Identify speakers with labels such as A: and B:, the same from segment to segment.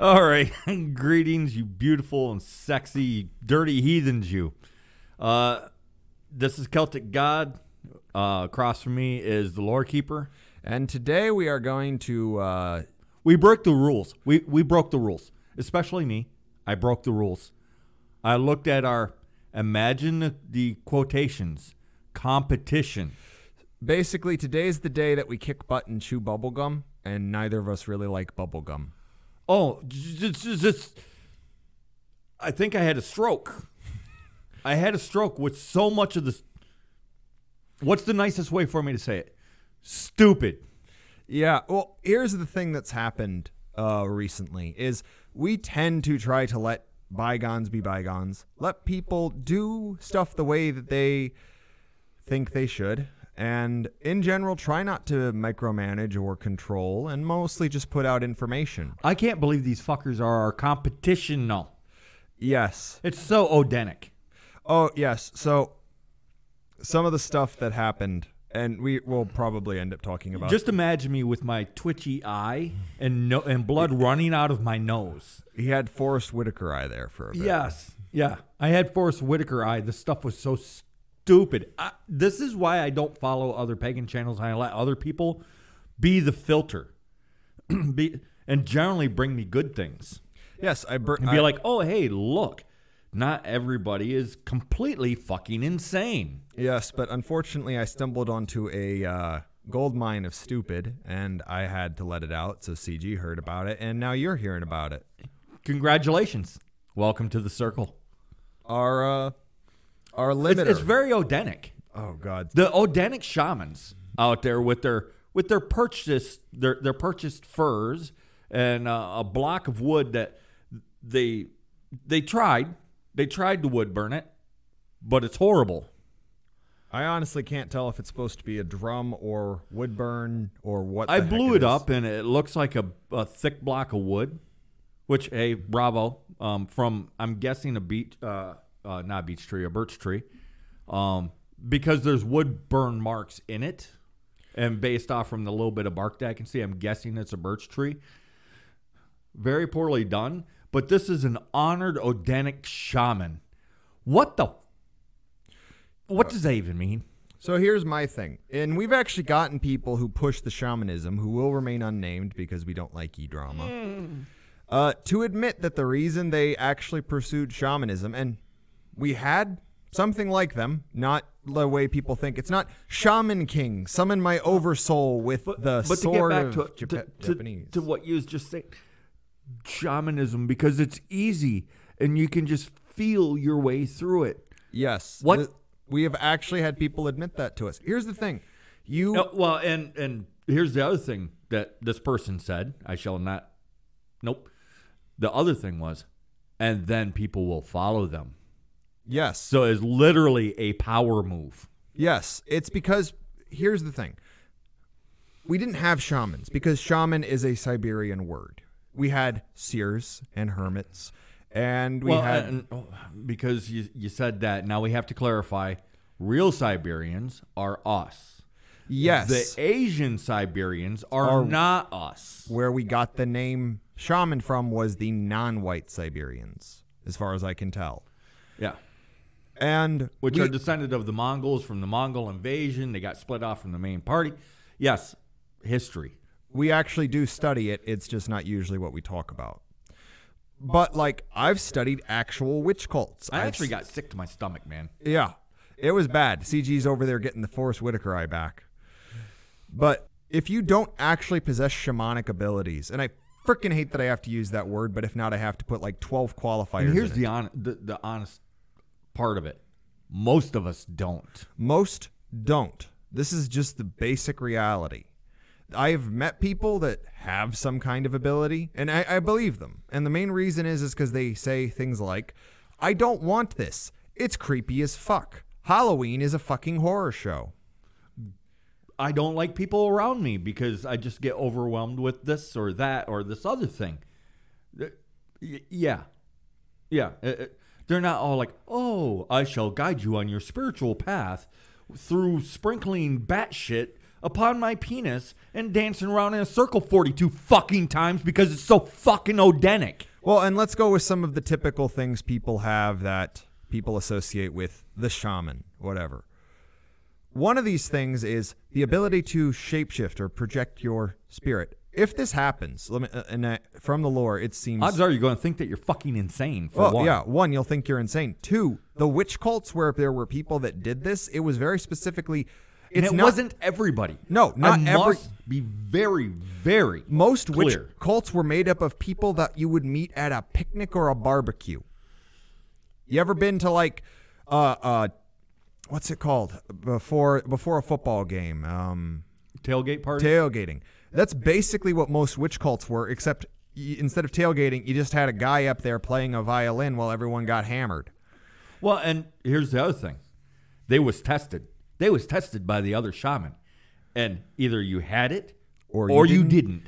A: All right. Greetings, you beautiful and sexy, dirty heathens, you. Uh, this is Celtic God. Uh, across from me is the lore keeper.
B: And today we are going to. Uh,
A: We broke the rules. We, we broke the rules, especially me. I broke the rules. I looked at our, imagine the, the quotations, competition.
B: basically, today's the day that we kick butt and chew bubblegum, and neither of us really like bubblegum.
A: Oh, just, just, just, I think I had a stroke. I had a stroke with so much of this. What's the nicest way for me to say it? Stupid.
B: Yeah. Well, here's the thing that's happened uh, recently is we tend to try to let bygones be bygones, let people do stuff the way that they think they should, and in general, try not to micromanage or control, and mostly just put out information.
A: I can't believe these fuckers are our competition. No,
B: Yes.
A: it's so Odinic.
B: Oh, yes. So some of the stuff that happened, and we will probably end up talking about.
A: Just imagine me with my twitchy eye and no, and blood running out of my nose.
B: he had Forest Whitaker eye there for a bit.
A: Yes. Yeah. I had Forest Whitaker eye. The stuff was so stupid. I, this is why I don't follow other pagan channels. I let other people be the filter. be, and generally bring me good things.
B: Yes, I, bur-
A: And be
B: I-
A: like, oh, hey, look. Not everybody is completely fucking insane.
B: Yes, but unfortunately, I stumbled onto a uh, gold mine of stupid, and I had to let it out. So CG heard about it, and now you're hearing about it.
A: Congratulations. Welcome to the circle.
B: Our uh, our
A: It's,
B: limiter.
A: it's very Odinic.
B: oh God.
A: the Odinic shamans out there with their with their purchased their their purchased furs and uh, a block of wood that they they tried they tried to wood burn it, but it's horrible.
B: I honestly can't tell if it's supposed to be a drum or wood burn or what.
A: I blew it up and it looks like a, a thick block of wood, which hey bravo um, from I'm guessing a beech uh, uh, not a beech tree a birch tree, um, because there's wood burn marks in it, and based off from the little bit of bark that I can see, I'm guessing it's a birch tree. Very poorly done, but this is an honored Odinic shaman. What the? What does that even mean?
B: So here's my thing, and we've actually gotten people who push the shamanism, who will remain unnamed because we don't like e-drama, uh, to admit that the reason they actually pursued shamanism, and we had something like them, not the way people think. It's not shaman king, summon my oversoul with the
A: but
B: sword
A: to get back
B: of
A: to, to,
B: Japa-
A: to,
B: Japanese.
A: to what you was just saying, shamanism because it's easy and you can just feel your way through it.
B: yes,
A: What-
B: th- we have actually had people admit that to us. Here's the thing, you
A: No, well, and and here's the other thing that this person said. I shall not. Nope. The other thing was, and then people will follow them.
B: Yes,
A: So it's literally a power move.
B: Yes, it's because here's the thing. We didn't have shamans because shaman is a Siberian word. We had seers and hermits, and we
A: well,
B: had
A: and, oh, because you you said that. Now we have to clarify. Real Siberians are us.
B: yes,
A: The Asian Siberians are,
B: Are-
A: not us.
B: where we got the name shaman from was the non-white Siberians, as far as I can tell.
A: Yeah.
B: And
A: Which
B: we-
A: are descended of the Mongols from the Mongol invasion. They got split off from the main party. Yes, history.
B: we actually do study it. It's just not usually what we talk about. But like I've studied actual witch cults.
A: I
B: I've
A: actually got sick to my stomach, man.
B: Yeah, it was bad. CG's over there getting the Forest Whitaker eye back. But if you don't actually possess shamanic abilities, and I freaking hate that I have to use that word, but if not, I have to put like 12 qualifiers.
A: And here's the, on, the the honest part of it. Most of us don't.
B: Most don't. This is just the basic reality. I've met people that have some kind of ability, and I, I believe them. And the main reason is is because they say things like, "I don't want this. It's creepy as fuck. Halloween is a fucking horror show."
A: I don't like people around me because I just get overwhelmed with this or that or this other thing. Uh, Yeah. Yeah. Uh, uh, They're not all like, oh, I shall guide you on your spiritual path through sprinkling batshit upon my penis and dancing around in a circle 42 fucking times because it's so fucking odinic.
B: Well, and let's go with some of the typical things people have that people associate with the shaman, whatever. One of these things is the ability to shapeshift or project your spirit. If this happens, let me, uh, and from the lore, it seems
A: Odds are you're going to think that you're fucking insane for
B: Well,
A: one.
B: yeah, one, you'll think you're insane. Two, the witch cults where there were people that did this, it was very specifically.
A: And
B: It's
A: it
B: not,
A: wasn't everybody.
B: No, not
A: I
B: every-
A: must be very, very
B: Most witch
A: clear.
B: cults were made up of people that you would meet at a picnic or a barbecue. You ever been to like, uh, uh, what's it called before before a football game? Um,
A: tailgate party.
B: tailgating. That's basically what most witch cults were, except y- instead of tailgating, you just had a guy up there playing a violin while everyone got hammered.
A: well, and here's the other thing: they was tested. They was tested by the other shaman, and either you had it
B: Or
A: or,
B: you
A: you,
B: didn't.
A: didn't.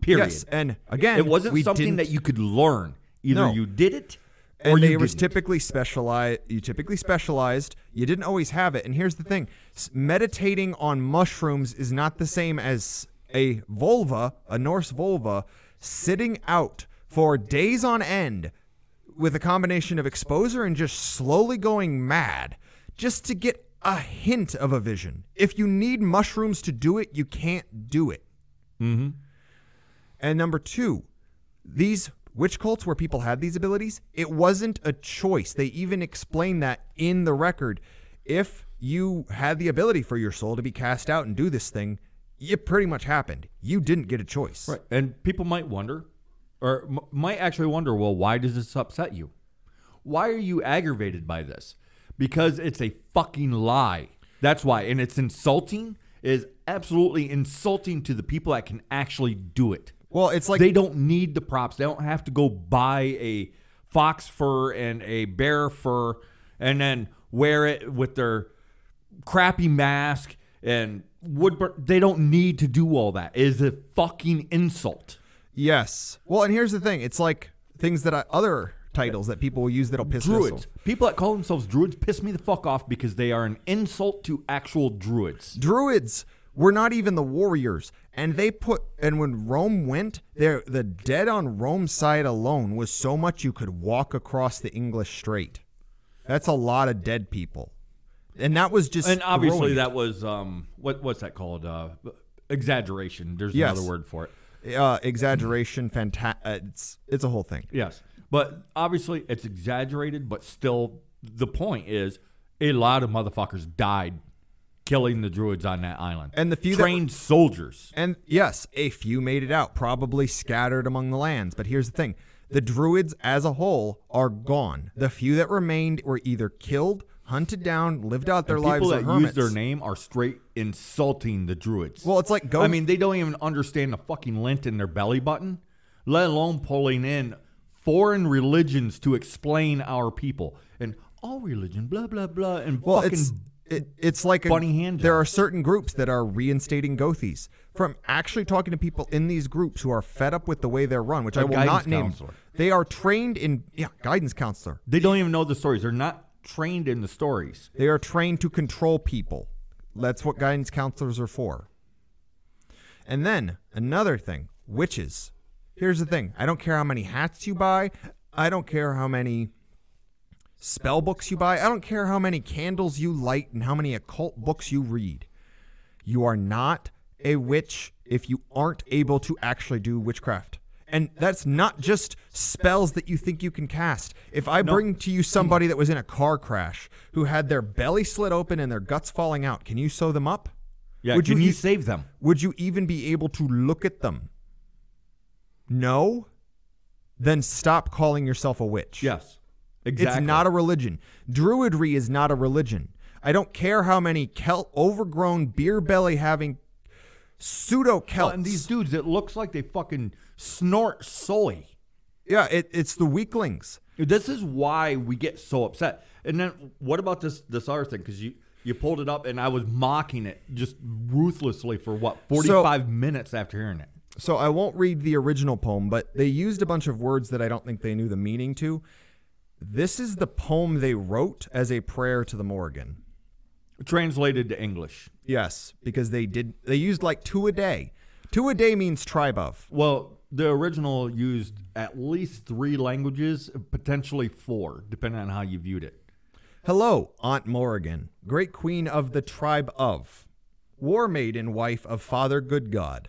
A: Period.
B: Yes, and again,
A: it wasn't something
B: didn't-
A: that you could learn. Either
B: No.
A: you did it or
B: and
A: you
B: they was
A: didn't.
B: typically specialized. You typically specialized. You didn't always have it. And here's the thing: meditating on mushrooms is not the same as a völva, a Norse völva, sitting out for days on end with a combination of exposure and just slowly going mad, just to get a hint of a vision. If you need mushrooms to do it, you can't do it.
A: Mm-hmm.
B: And number two, these witch cults where people had these abilities, it wasn't a choice. They even explain that in the record. If you had the ability for your soul to be cast out and do this thing, it pretty much happened. You didn't get a choice.
A: Right. And people might wonder, or m- might actually wonder, well, why does this upset you? Why are you aggravated by this? Because it's a fucking lie. That's why. And it's insulting, It is absolutely insulting to the people that can actually do it.
B: Well, it's like
A: they don't need the props. They don't have to go buy a fox fur and a bear fur and then wear it with their crappy mask and wood. bur- They don't need to do all that. It is a fucking insult.
B: yes. Well, and here's the thing: it's like things that I, other titles that people will use that'll piss
A: Druids.
B: missiles.
A: People that call themselves druids piss me the fuck off because they are an insult to actual druids.
B: Druids were not even the warriors, and they put and when Rome went, there the dead on Rome's side alone was so much you could walk across the English Strait. That's a lot of dead people, and that was just
A: And obviously, that was um, what what's that called? Uh, exaggeration. There's
B: Yes.
A: another word for it.
B: uh, exaggeration. Fanta- uh, it's it's a whole thing.
A: Yes, but obviously it's exaggerated. But still, the point is, a lot of motherfuckers died killing the druids on that island,
B: And the few that-
A: trained soldiers.
B: And yes, a few made it out, probably scattered among the lands. But here's the thing the Druids as a whole are gone. The few that remained were either killed, hunted down, lived out their
A: And
B: lives
A: people that
B: hermits.
A: use their name are straight insulting the druids.
B: Well, it's like go.
A: I mean, they don't even understand the fucking lint in their belly button, let alone pulling in foreign religions to explain our people and all religion, blah blah blah, and
B: well,
A: fucking
B: it's it, it's like a,
A: bunny hand
B: There are certain groups that are reinstating Gothies. From actually talking to people in these groups who are fed up with the way they're run, which I will not name.
A: counselor.
B: They are trained in yeah, guidance counselor.
A: they don't even know the stories. They're not trained in the stories.
B: They are trained to control people. That's what guidance counselors are for. And then another thing witches. Here's the thing I don't care how many hats you buy, I don't care how many spell books you buy, I don't care how many candles you light and how many occult books you read. You are not a witch if you aren't able to actually do witchcraft. And that's not just spells that you think you can cast. If I bring to you somebody that was in a car crash who had their belly slit open and their guts falling out, can you sew them up?
A: Yeah,
B: Would
A: can
B: you
A: you, save them?
B: Would you even be able to look at them? No? Then stop calling yourself a witch.
A: Yes, exactly.
B: It's not a religion. Druidry is not a religion. I don't care how many Celt overgrown beer belly having pseudo Celts.
A: and these dudes, it looks like they fucking snort soy.
B: yeah, it, it's the weaklings.
A: This is why we get so upset. And then what about this this other thing? Because you you pulled it up and I was mocking it just ruthlessly for what forty five minutes after hearing it.
B: So I won't read the original poem, but they used a bunch of words that I don't think they knew the meaning to. This is the poem they wrote as a prayer to the Morrigan.
A: Translated to English.
B: Yes, because they did. They used like two a day. Two a day means tribe of.
A: Well, the original used at least three languages, potentially four, depending on how you viewed it.
B: Hello, Aunt Morrigan, great queen of the tribe of, war maiden, wife of Father Good God.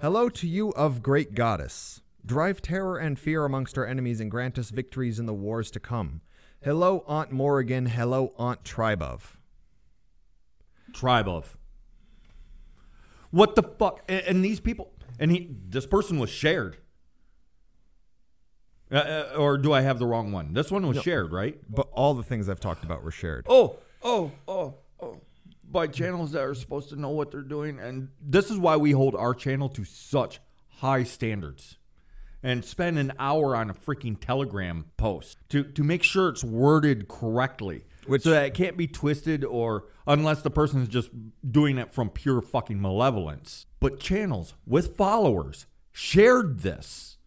B: Hello to you of great goddess. Drive terror and fear amongst our enemies and grant us victories in the wars to come. Hello, Aunt Morrigan. Hello, Aunt Tribe of.
A: Tribe of. What the fuck? And, and these people, and he, this person was shared. Uh, uh, or do I have the wrong one? This one was shared, right?
B: But all the things I've talked about were shared.
A: Oh, oh, oh, oh. By channels that are supposed to know what they're doing. And this is why we hold our channel to such high standards and spend an hour on a freaking Telegram post to, to make sure it's worded correctly.
B: Which-
A: so that it can't be twisted or unless the person is just doing it from pure fucking malevolence. But channels with followers shared this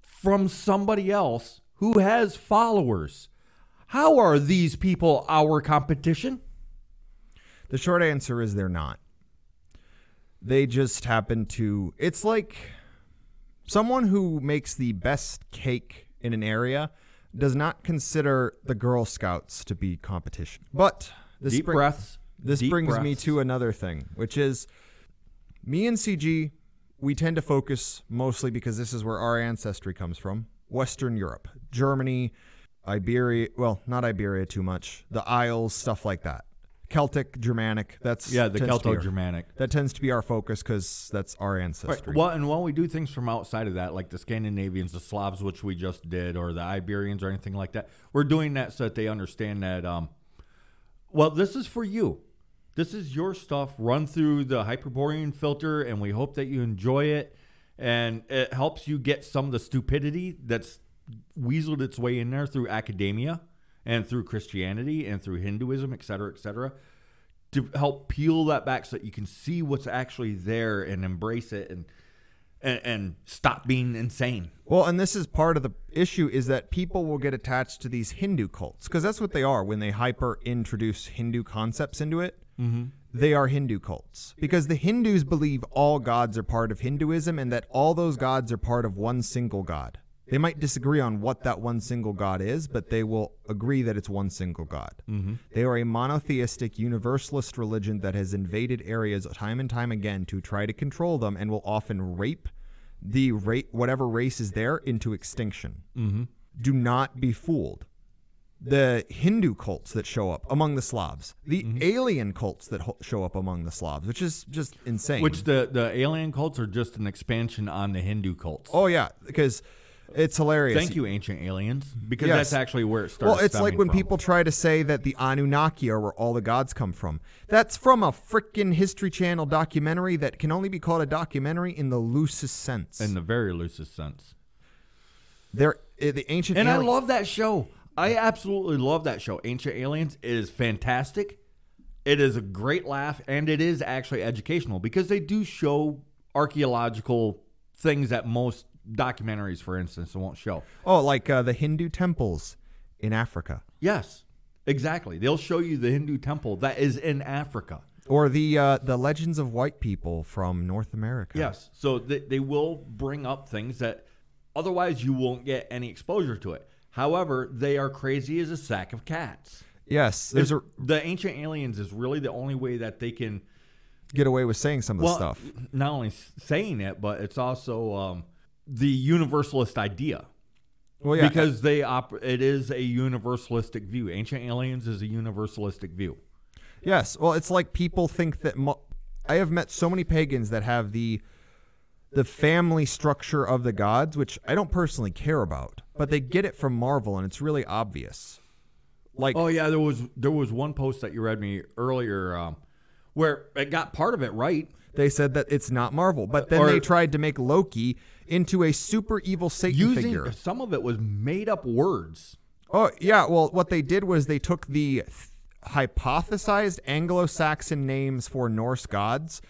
A: from somebody else who has followers. How are these people our competition?
B: The short answer is they're not. They just happen to. It's like someone who makes the best cake in an area does not consider the Girl Scouts to be competition. But this
A: Deep
B: bring-
A: breaths.
B: This
A: Deep
B: brings me to another thing, which is me and CG, we tend to focus mostly because this is where our ancestry comes from Western Europe, Germany, Iberia. Well, not Iberia too much, the Isles, stuff like that. Celtic, Germanic. That's
A: Yeah, the
B: tends to be our-
A: Celto-Germanic.
B: That tends to be our focus because that's our ancestry.
A: Right. Well, and while we do things from outside of that, like the Scandinavians, the Slavs, which we just did, or the Iberians, or anything like that, we're doing that so that they understand that. Um, well, this is for you. This is your stuff. Run through the Hyperborean filter, and we hope that you enjoy it, and it helps you get some of the stupidity that's weaseled its way in there through academia and through Christianity and through Hinduism, et cetera, et cetera to help peel that back so that you can see what's actually there and embrace it and and, and stop being insane.
B: Well, and this is part of the issue is that people will get attached to these Hindu cults because that's what they are when they hyper introduce Hindu concepts into it. Mm-hmm. They are Hindu cults because the Hindus believe all gods are part of Hinduism and that all those gods are part of one single god. They might disagree on what that one single god is, but they will agree that it's one single god. Mm-hmm. They are a monotheistic, universalist religion that has invaded areas time and time again to try to control them and will often rape the ra- whatever race is there into extinction. Mm-hmm. Do not be fooled. The Hindu cults that show up among the Slavs, the alien cults that ho- show up among the Slavs, which is just insane.
A: Which the the alien cults are just an expansion on the Hindu cults.
B: oh yeah, because it's hilarious.
A: Thank you, ancient aliens, because
B: Yes.
A: that's actually where it started.
B: Well, it's like when people try to say that the Anunnaki are where all the gods come from. That's from a frickin' History Channel documentary that can only be called a documentary in the loosest sense.
A: in the very loosest sense.
B: They're uh, the ancient
A: And I love that show. I absolutely love that show. Ancient Aliens It is fantastic. It is a great laugh, and it is actually educational because they do show archaeological things that most documentaries, for instance, won't show.
B: Oh, like uh, the Hindu temples in Africa,
A: Yes, exactly. They'll show you the Hindu temple that is in Africa.
B: or the uh, the legends of white people from North America.
A: Yes. So they, they will bring up things that otherwise you won't get any exposure to it. However, they are crazy as a sack of cats.
B: Yes, there's a
A: the ancient aliens is really the only way that they can
B: get away with saying some of the stuff.
A: not only saying it, but it's also um, the universalist idea
B: Well, yeah,
A: because they op- it is a universalistic view. Ancient aliens is a universalistic view.
B: Yes. Well, it's like people think that mo- I have met so many pagans that have the the family structure of the gods, which I don't personally care about, but they get it from Marvel, and it's really obvious. Like,
A: Oh yeah, there was there was one post that you read me earlier um, where it got part of it right.
B: they said that it's not Marvel, but then
A: Or-
B: they tried to make Loki into a super evil Satan
A: Using
B: figure.
A: some of it was made up words.
B: Oh, yeah. Well, what they did was they took the th- hypothesized Anglo Saxon names for Norse gods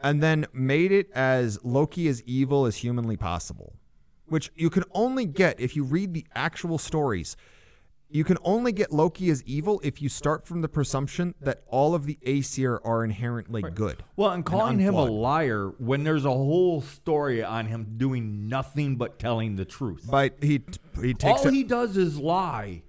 B: and then made it as Loki as evil as humanly possible, which you can only get if you read the actual stories. You can only get Loki as evil if you start from the presumption that all of the Aesir are inherently good.
A: Well, and calling him a liar when there's a whole story on him doing nothing but telling the truth.
B: But he he takes
A: All
B: it.
A: he does is lie.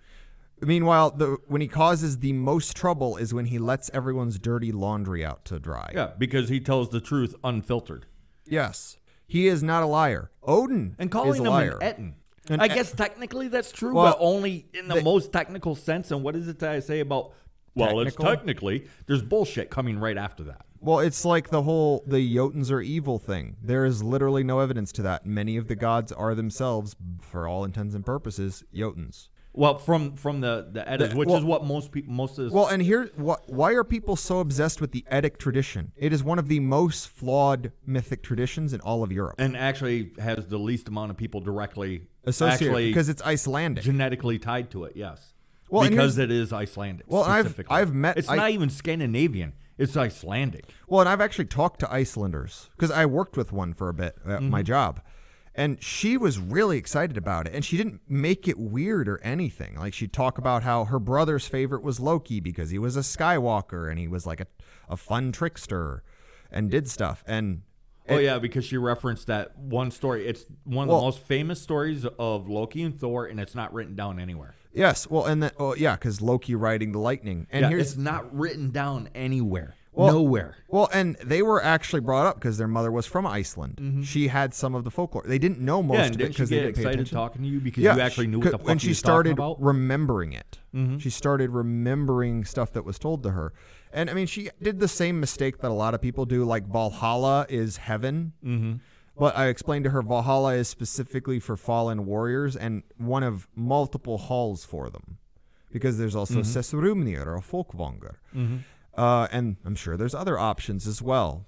B: Meanwhile, the when he causes the most trouble is when he lets everyone's dirty laundry out to dry.
A: Yeah, because he tells the truth unfiltered.
B: Yes, he is not a liar. Odin
A: And
B: is
A: calling
B: a
A: him
B: liar.
A: an Etten.
B: An
A: I guess technically that's true,
B: Well,
A: but only in the
B: they-
A: most technical sense. And what is it that I say about? Well, it's technically there's bullshit coming right after that.
B: Well, it's like the whole the Jotuns are evil thing. There is literally no evidence to that. Many of the gods are themselves, for all intents and purposes, Jotuns.
A: Well, from from the the Eddas,
B: The-
A: which
B: well-
A: is what most people most of this,
B: Well, and here, wh- why are people so obsessed with the Eddic tradition? It is one of the most flawed mythic traditions in all of Europe.
A: and actually has the least amount of people directly
B: Associated
A: actually
B: because it's Icelandic.
A: genetically tied to it. Yes.
B: Well,
A: because it is Icelandic.
B: Well, I've- I've met-
A: It's
B: I-
A: not even Scandinavian. It's Icelandic.
B: Well, and I've actually talked to Icelanders because I worked with one for a bit at my mm-hmm. job. And she was really excited about it. And she didn't make it weird or anything. Like she'd talk about how her brother's favorite was Loki because he was a Skywalker and he was like a, a fun trickster and did stuff. And
A: Oh yeah, because she referenced that one story. It's one of
B: Well-
A: the most famous stories of Loki and Thor, and it's not written down anywhere.
B: yes, well, and then, oh, yeah, because Loki riding the lightning. And
A: yeah,
B: here's
A: it's not written down anywhere.
B: Well-
A: Nowhere.
B: Well, and they were actually brought up because their mother was from Iceland. She had some of the folklore. They didn't know most
A: Mm-hmm. Yeah,
B: of it because they didn't pay
A: excited
B: attention.
A: talking to you because you actually knew what the fuck
B: when she started?
A: Mm-hmm.
B: remembering it. She started remembering stuff that was told to her, and I mean, she did the same mistake that a lot of people do. Like Valhalla is heaven, mm-hmm. but I explained to her Valhalla is specifically for fallen warriors and one of multiple halls for them, because there's also
A: Mm-hmm.
B: Sessrúmnir or Folkvanger, uh, and I'm sure there's other options as well.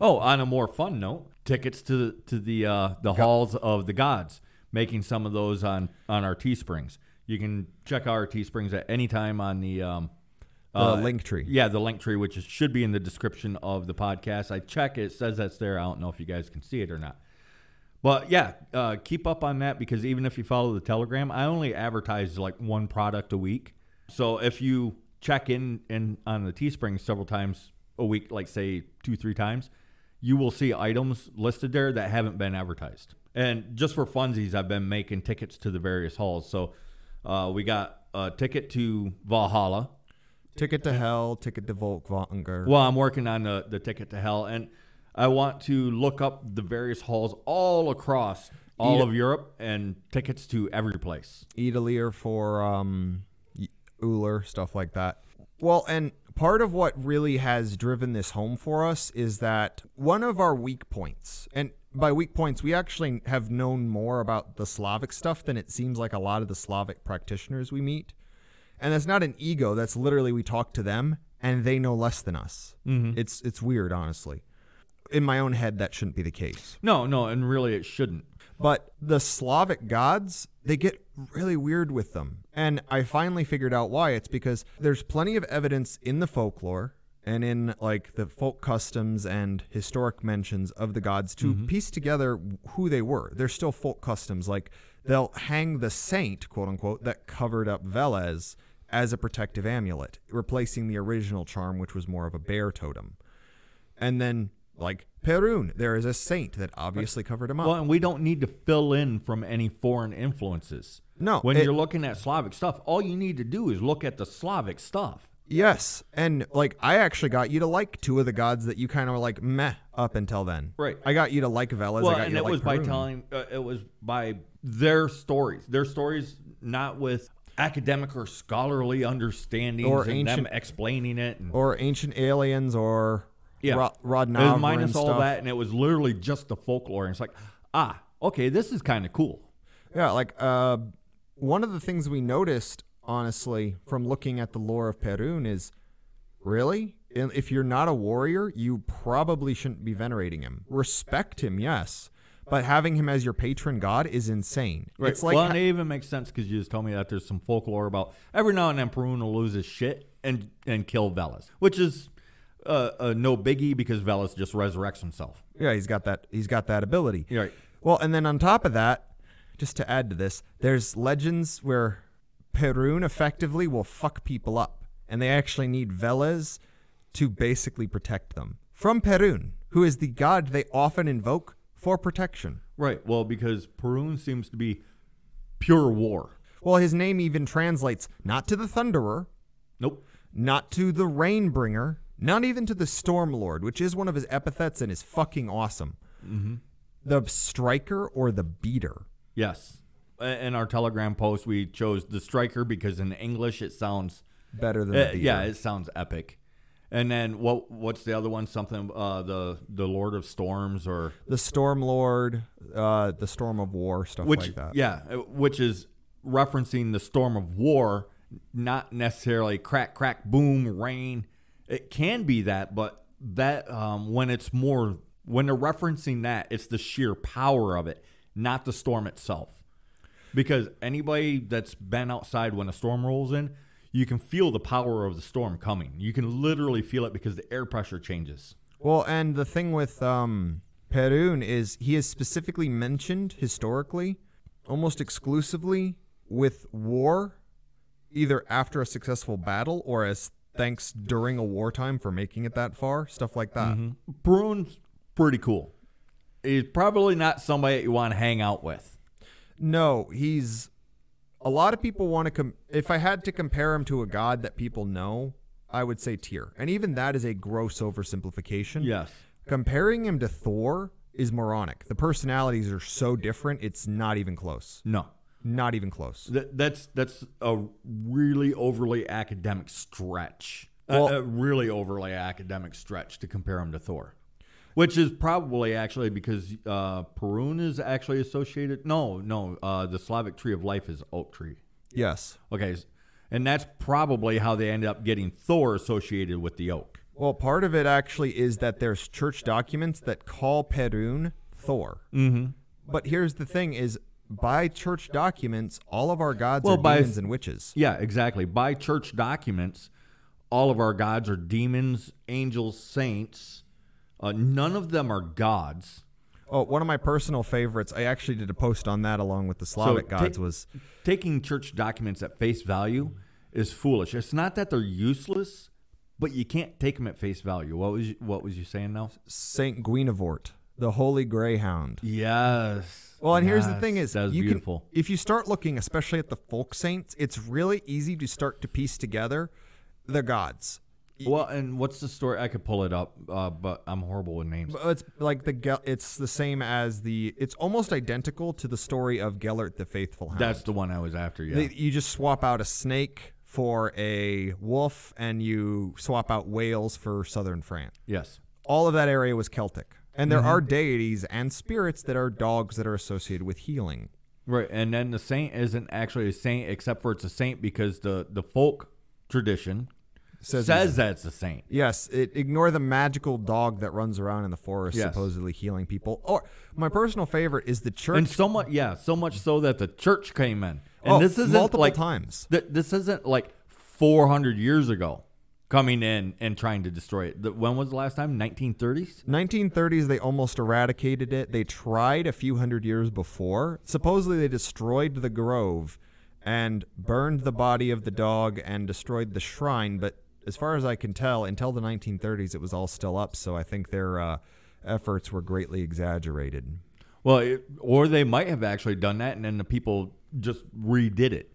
A: Oh, on a more fun note, tickets to the to the uh, the halls of the gods, making some of those on on our Teesprings. You can check our Teesprings at any time on the um,
B: The Linktree.
A: Yeah, the Linktree, which is, should be in the description of the podcast. I check it, it says that's there. I don't know if you guys can see it or not. But yeah, uh, keep up on that because even if you follow the Telegram, I only advertise like one product a week. So if you check in, in on the Teespring several times a week, like say two, three times, you will see items listed there that haven't been advertised. And just for funsies, I've been making tickets to the various halls. So uh, we got a ticket to Valhalla.
B: Ticket to Hell, Ticket to Folkvanger.
A: Well, I'm working on the, the ticket to hell, and I want to look up the various halls all across all of Europe and tickets to every place.
B: Ydalir for um, Uller, stuff like that. Well, and part of what really has driven this home for us is that one of our weak points, and by weak points, we actually have known more about the Slavic stuff than it seems like a lot of the Slavic practitioners we meet. And that's not an ego. That's literally we talk to them and they know less than us. Mm-hmm. It's it's weird, honestly. In my own head, that shouldn't be the case.
A: No, no, and really it shouldn't.
B: But the Slavic gods, they get really weird with them. And I finally figured out why. It's because there's plenty of evidence in the folklore and in like the folk customs and historic mentions of the gods to mm-hmm. piece together who they were. There's still folk customs like they'll hang the saint, quote unquote, that covered up Veles as a protective amulet, replacing the original charm, which was more of a bear totem. And then like Perun, there is a saint that obviously covered him up.
A: Well, and we don't need to fill in from any foreign influences.
B: No,
A: When
B: it-
A: you're looking at Slavic stuff, all you need to do is look at the Slavic stuff.
B: Yes, and like I actually got you to like two of the gods that you kind of were like meh up until then.
A: Right.
B: I got you to like Veles.
A: Well,
B: I got
A: and
B: you
A: it
B: like
A: was by telling, uh, it was by their stories. Their stories, not with academic or scholarly understandings
B: Or
A: and them explaining it. And,
B: or ancient aliens or
A: yeah,
B: Ro- Rod
A: it was minus
B: and
A: all
B: stuff.
A: that, and it was literally just the folklore. And it's like, ah, okay, this is kind of cool.
B: Yeah, like uh, one of the things we noticed, honestly, from looking at the lore of Perun is really, if you're not a warrior, you probably shouldn't be venerating him. Respect him, yes, but having him as your patron god is insane. It's like
A: well, it even makes sense because you just told me that there's some folklore about every now and then Perun will lose his shit and and kill Veles, which is uh, uh, no biggie because Veles just resurrects himself.
B: Yeah, he's got that. He's got that ability.
A: Right.
B: Well, and then on top of that, just to add to this, there's legends where Perun effectively will fuck people up, and they actually need Veles to basically protect them from Perun, who is the god they often invoke for protection.
A: Right. Well, because Perun seems to be pure war.
B: Well, his name even translates not to the Thunderer,
A: Nope.
B: not to the Rainbringer, not even to the Storm Lord, which is one of his epithets and is fucking awesome. The Striker or the Beater.
A: Yes. In our Telegram post, we chose the striker because in English it sounds,
B: Better than
A: uh,
B: the Beater.
A: yeah, it sounds epic. And then what? What's the other one? Something uh, the the Lord of Storms or
B: the Storm Lord, uh, the Storm of War, stuff
A: which
B: like that.
A: yeah, uh, which is referencing the storm of war, not necessarily crack crack boom rain. It can be that, but that um, when it's more when they're referencing that, it's the sheer power of it, not the storm itself. Because anybody that's been outside when a storm rolls in, you can feel the power of the storm coming. You can literally feel it because the air pressure changes.
B: Well, and the thing with um, Perun is he is specifically mentioned historically, almost exclusively with war, either after a successful battle or as thanks during a wartime for making it that far, stuff like that.
A: Perun's pretty cool. He's probably not somebody that you want to hang out with.
B: No, he's a lot of people want to com- if I had to compare him to a god that people know, I would say Tyr. And even that is a gross oversimplification.
A: Yes.
B: Comparing him to Thor is moronic. The personalities are so different, it's not even close.
A: No.
B: Not even close.
A: That, that's that's a really overly academic stretch. A- a, really overly academic stretch to compare him to Thor, which is probably actually because uh, Perun is actually associated. No, no, uh, the Slavic tree of life is oak tree.
B: Yes.
A: Okay, and that's probably how they ended up getting Thor associated with the oak.
B: Well, part of it actually is that there's church documents that call Perun Thor. Mm-hmm. But here's the thing: is by church documents, all of our gods
A: Well,
B: are
A: by-
B: demons and witches.
A: Yeah, exactly. By church documents, all of our gods are demons, angels, saints. Uh, none of them are gods.
B: Oh, one of my personal favorites. I actually did a post on that along with the Slavic
A: ta-
B: gods. Was
A: taking church documents at face value is foolish. It's not that they're useless, but you can't take them at face value. What was you, what was you saying now?
B: Saint Guinefort, the Holy Greyhound.
A: Yes.
B: Well, and here's the thing: is you
A: beautiful.
B: can if you start looking, especially at the folk saints, it's really easy to start to piece together the gods.
A: Well, and what's the story? I could pull it up, uh, but I'm horrible with names.
B: But It's like the Gel- it's the same as the it's almost identical to the story of Gelert the Faithful Hound.
A: That's the one I was after. Yeah.
B: They- you just swap out a snake for a wolf, and you swap out Wales for southern France.
A: yes.
B: All of that area was Celtic, and
A: Mm-hmm.
B: there are deities and spirits that are dogs that are associated with healing.
A: Right, and then the saint isn't actually a saint, except for it's a saint because the the folk tradition
B: Says
A: says, that's a saint.
B: Yes, it, ignore the magical dog that runs around in the forest,
A: Yes.
B: supposedly healing people. Or my personal favorite is the church.
A: And so much, yeah, so much so that the church came in. And
B: Oh,
A: this isn't
B: multiple
A: like
B: times.
A: Th- this isn't like 400 years ago coming in and trying to destroy it. The, when was the last time? 1930s.
B: 1930s, they almost eradicated it. They tried a few hundred years before. Supposedly, they destroyed the grove and burned the body of the dog and destroyed the shrine. But as far as I can tell, until the 1930s, it was all still up. So I think their uh, efforts were greatly exaggerated.
A: Well, it, or they might have actually done that, and then the people just redid it.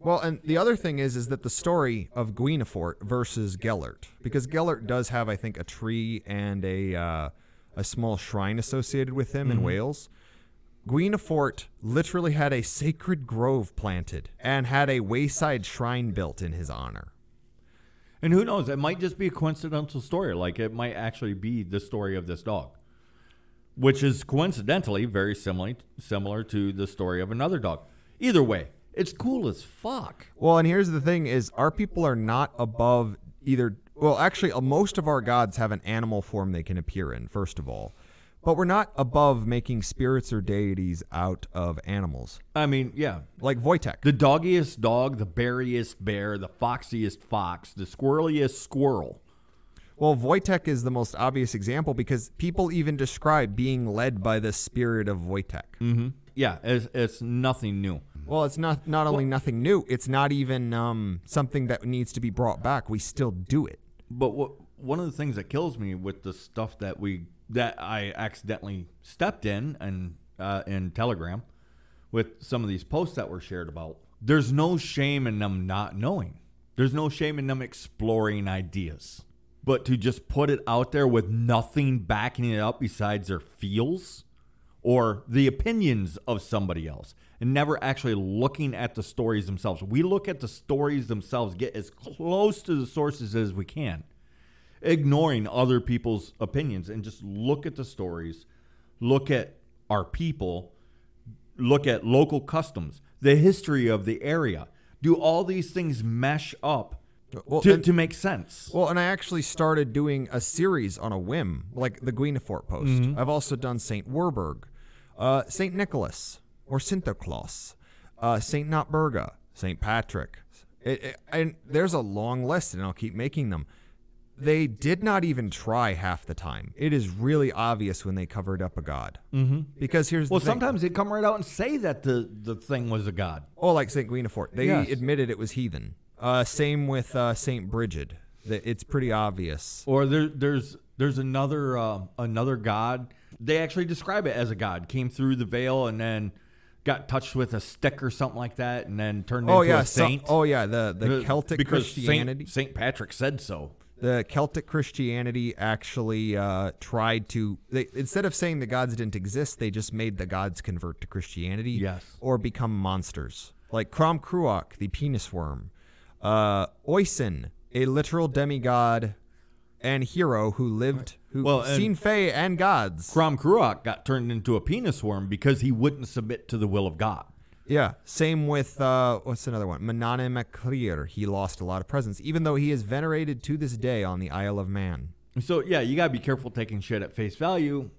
B: Well, and the other thing is, is that the story of Guinefort versus Gelert, because Gelert does have, I think, a tree and a uh, a small shrine associated with him in Wales. Guinefort literally had a sacred grove planted and had a wayside shrine built in his honor.
A: And who knows? It might just be a coincidental story. Like it might actually be the story of this dog, which is coincidentally very similar similar to the story of another dog. Either way, it's cool as fuck.
B: Well, and here's the thing: is our people are not above either. Well, actually, uh, most of our gods have an animal form they can appear in. First of all, but we're not above making spirits or deities out of animals,
A: I mean, yeah,
B: like Wojtek.
A: the doggiest dog, the beariest bear, the foxiest fox, the squirreliest squirrel.
B: Well, Wojtek is the most obvious example because people even describe being led by the spirit of Wojtek.
A: Mm-hmm. Yeah, it's, it's nothing new.
B: Well, it's not not only nothing new, it's not even um, something that needs to be brought back. We still do it.
A: But what one of the things that kills me with the stuff that we that I accidentally stepped in and uh, in Telegram with some of these posts that were shared about, there's no shame in them not knowing. There's no shame in them exploring ideas. But to just put it out there with nothing backing it up besides their feels or the opinions of somebody else and never actually looking at the stories themselves. We look at the stories themselves, get as close to the sources as we can, ignoring other people's opinions and just look at the stories, look at our people, look at local customs, the history of the area. Do all these things mesh up
B: Well,
A: to,
B: and-
A: to make sense?
B: Well, and I actually started doing a series on a whim, like the Guinefort post. I've also done Saint Werburg, uh, Saint Nicholas, or Sinterklaas, uh, Saint Notburga, Saint Patrick. It, it- and there's a long list, and I'll keep making them. They did not even try half the time. It is really obvious when they covered up a god. Mm-hmm. Because here's
A: Well,
B: the thing.
A: sometimes they come right out and say that the, the thing was a god.
B: Oh, like Saint Guinefort. They
A: Yes.
B: admitted it was heathen. Uh, same with uh, Saint Brigid. It's pretty obvious.
A: Or there, there's there's another uh, another god. They actually describe it as a god. Came through the veil and then got touched with a stick or something like that, and then turned
B: Oh
A: into
B: yeah,
A: a
B: so-
A: saint.
B: oh yeah, the the Celtic
A: because
B: Christianity.
A: Saint, Saint Patrick said so.
B: The Celtic Christianity actually uh, tried to they, instead of saying the gods didn't exist, they just made the gods convert to Christianity
A: Yes.
B: or become monsters. Like Crom Cruach, the penis worm, uh, Oisin, a literal demigod and hero who lived, who
A: Well,
B: seen Fae and gods.
A: Crom Cruach got turned into a penis worm because he wouldn't submit to the will of God.
B: Yeah. Same with uh, what's another one? Manannán mac Lir. He lost a lot of presence, even though he is venerated to this day on the Isle of Man.
A: So yeah, you gotta be careful taking shit at face value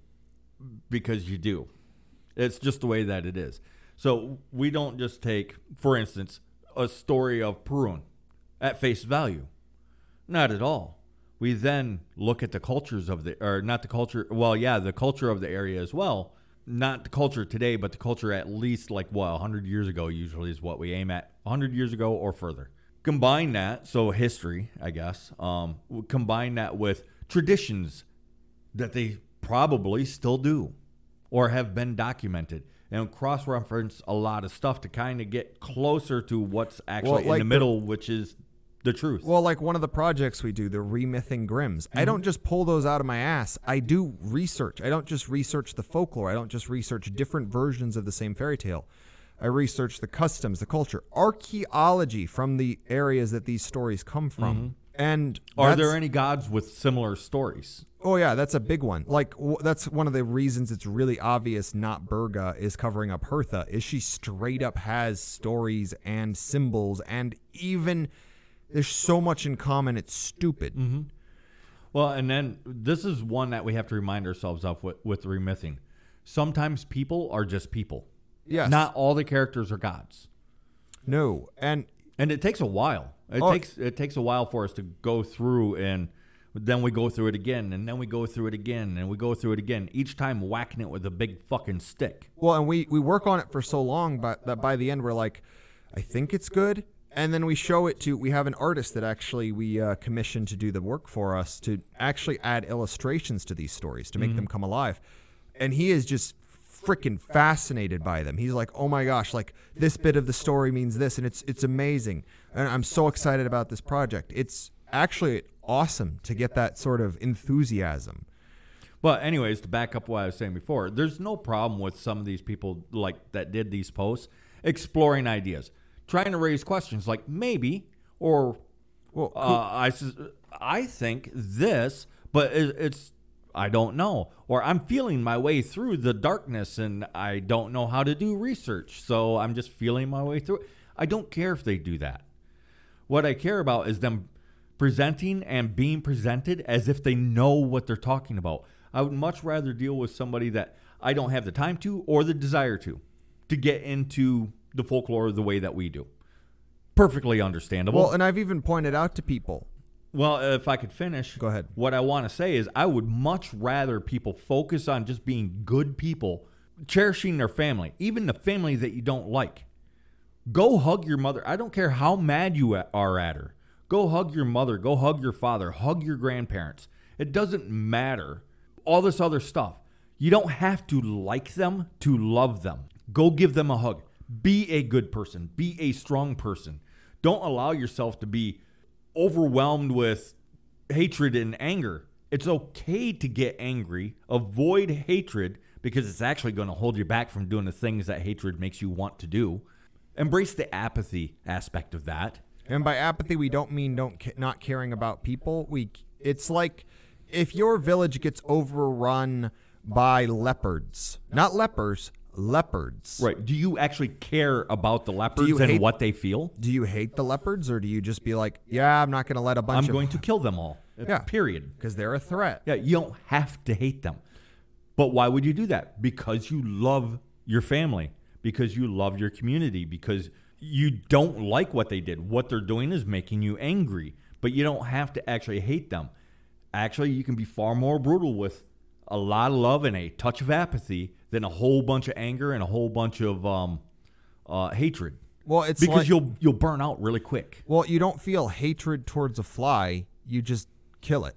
A: because you do. It's just the way that it is. So we don't just take, for instance, a story of Perun at face value. Not at all. We then look at the cultures of the, or not the culture. Well, yeah, the culture of the area as well. Not the culture today, but the culture at least like what hundred years ago. Usually is what we aim at. hundred years ago or further. Combine that, so history, I guess. Um, combine that with traditions that they probably still do or have been documented and cross reference a lot of stuff to kind of get closer to what's actually
B: like
A: in
B: the-
A: the middle, which is the truth.
B: Well, like one of the projects we do, the remything Grimms. I don't mm-hmm. just pull those out of my ass. I do research. I don't just research the folklore. I don't just research different versions of the same fairy tale. I research the customs, the culture, archaeology from the areas that these stories come from. Mm-hmm. And
A: Are there any gods with similar stories?
B: Oh yeah, that's a big one. Like w- that's one of the reasons it's really obvious Notburga is covering up Hertha is she straight up has stories and symbols and even there's so much in common it's stupid. Mm-hmm.
A: Well, and then this is one that we have to remind ourselves of with, with remything. Sometimes people are just people.
B: Yes.
A: Not all the characters are gods.
B: No. And
A: And it takes a while. It
B: Oh.
A: takes it takes a while for us to go through and then we go through it again and then we go through it again and we go through it again. Each time whacking it with a big fucking stick.
B: well, and we we work on it for so long but that by the end we're like I think it's good and then we show it to we have an artist that actually we uh, commissioned to do the work for us to actually add illustrations to these stories to make them come alive. And he is just freaking fascinated by them. He's like oh my gosh like this bit of the story means this and it's it's amazing. And i'm so excited about this project. It's actually awesome to get that sort of enthusiasm.
A: But anyways, to back up what I was saying before, there's no problem with some of these people like that did these posts exploring ideas, trying to raise questions like maybe or
B: well
A: uh, I I think this, but it, it's I don't know, or I'm feeling my way through the darkness and I don't know how to do research, so I'm just feeling my way through it. I don't care if they do that. What I care about is them presenting and being presented as if they know what they're talking about. I would much rather deal with somebody that I don't have the time to or the desire to to get into the folklore the way that we do. Perfectly understandable.
B: well and i've even pointed out to people
A: Well, if I could finish,
B: Go ahead.
A: What I want to say is, I would much rather people focus on just being good people, cherishing their family, even the family that you don't like. Go hug your mother. I don't care how mad you are at her. Go hug your mother. Go hug your father. Hug your grandparents. It doesn't matter. All this other stuff. You don't have to like them to love them. Go give them a hug. Be a good person. Be a strong person. Don't allow yourself to be overwhelmed with hatred and anger. It's okay to get angry. Avoid hatred because it's actually going to hold you back from doing the things that hatred makes you want to do. Embrace the apathy aspect of that.
B: And by apathy, we don't mean don't not caring about people. We it's like if your village gets overrun by leopards, not lepers, leopards.
A: Right. Do you actually care about the leopards and
B: hate-
A: what they feel?
B: Do you hate the leopards, or do you just be like, yeah, I'm not going to let a bunch
A: I'm
B: of
A: going to kill them all.
B: Yeah.
A: Period.
B: because they're a threat.
A: Yeah, you don't have to hate them. But why would you do that? Because you love your family, because you love your community, because you don't like what they did. What they're doing is making you angry, but you don't have to actually hate them. Actually, you can be far more brutal with a lot of love and a touch of apathy than a whole bunch of anger and a whole bunch of um, uh, hatred.
B: Well, it's
A: because
B: like-
A: you'll you'll burn out really quick.
B: Well, you don't feel hatred towards a fly. You just kill it.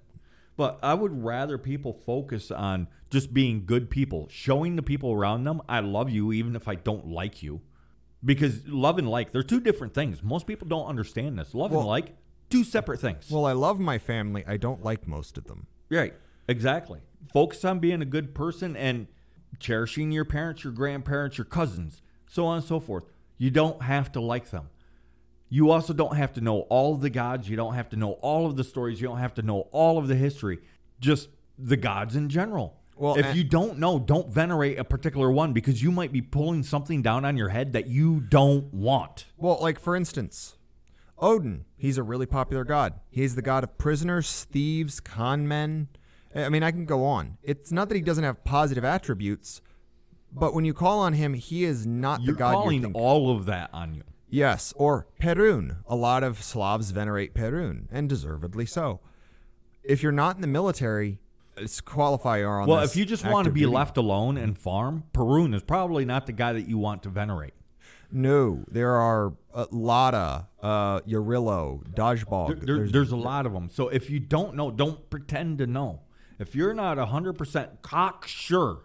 A: But I would rather people focus on just being good people, showing the people around them, I love you even if I don't like you. Because love and like, they're two different things. Most people don't understand this. Love and like, two separate things.
B: Well, I love my family. I don't like most of them.
A: right, exactly. Focus on being a good person and cherishing your parents, your grandparents, your cousins, so on and so forth. You don't have to like them. You also don't have to know all of the gods. You don't have to know all of the stories. You don't have to know all of the history. Just the gods in general.
B: Well,
A: if you don't know, don't venerate a particular one because you might be pulling something down on your head that you don't want.
B: Well, like for instance, Odin. He's a really popular god. He's the god of prisoners, thieves, con men. I mean, I can go on. It's not that he doesn't have positive attributes, but when you call on him, he is not
A: You're
B: the god
A: calling
B: you're thinking.
A: all of that on you.
B: Yes, or Perun. A lot of Slavs venerate Perun, and deservedly so. If you're not in the military, it's qualifier on
A: Well, if you just want to be
B: duty.
A: left alone and farm, Perun is probably not the guy that you want to venerate.
B: No, there are uh, Lada, uh, Yarilo, Dazhbog.
A: There- there-
B: There's-
A: there's a lot of them. So if you don't know, don't pretend to know. If you're not 100% cocksure,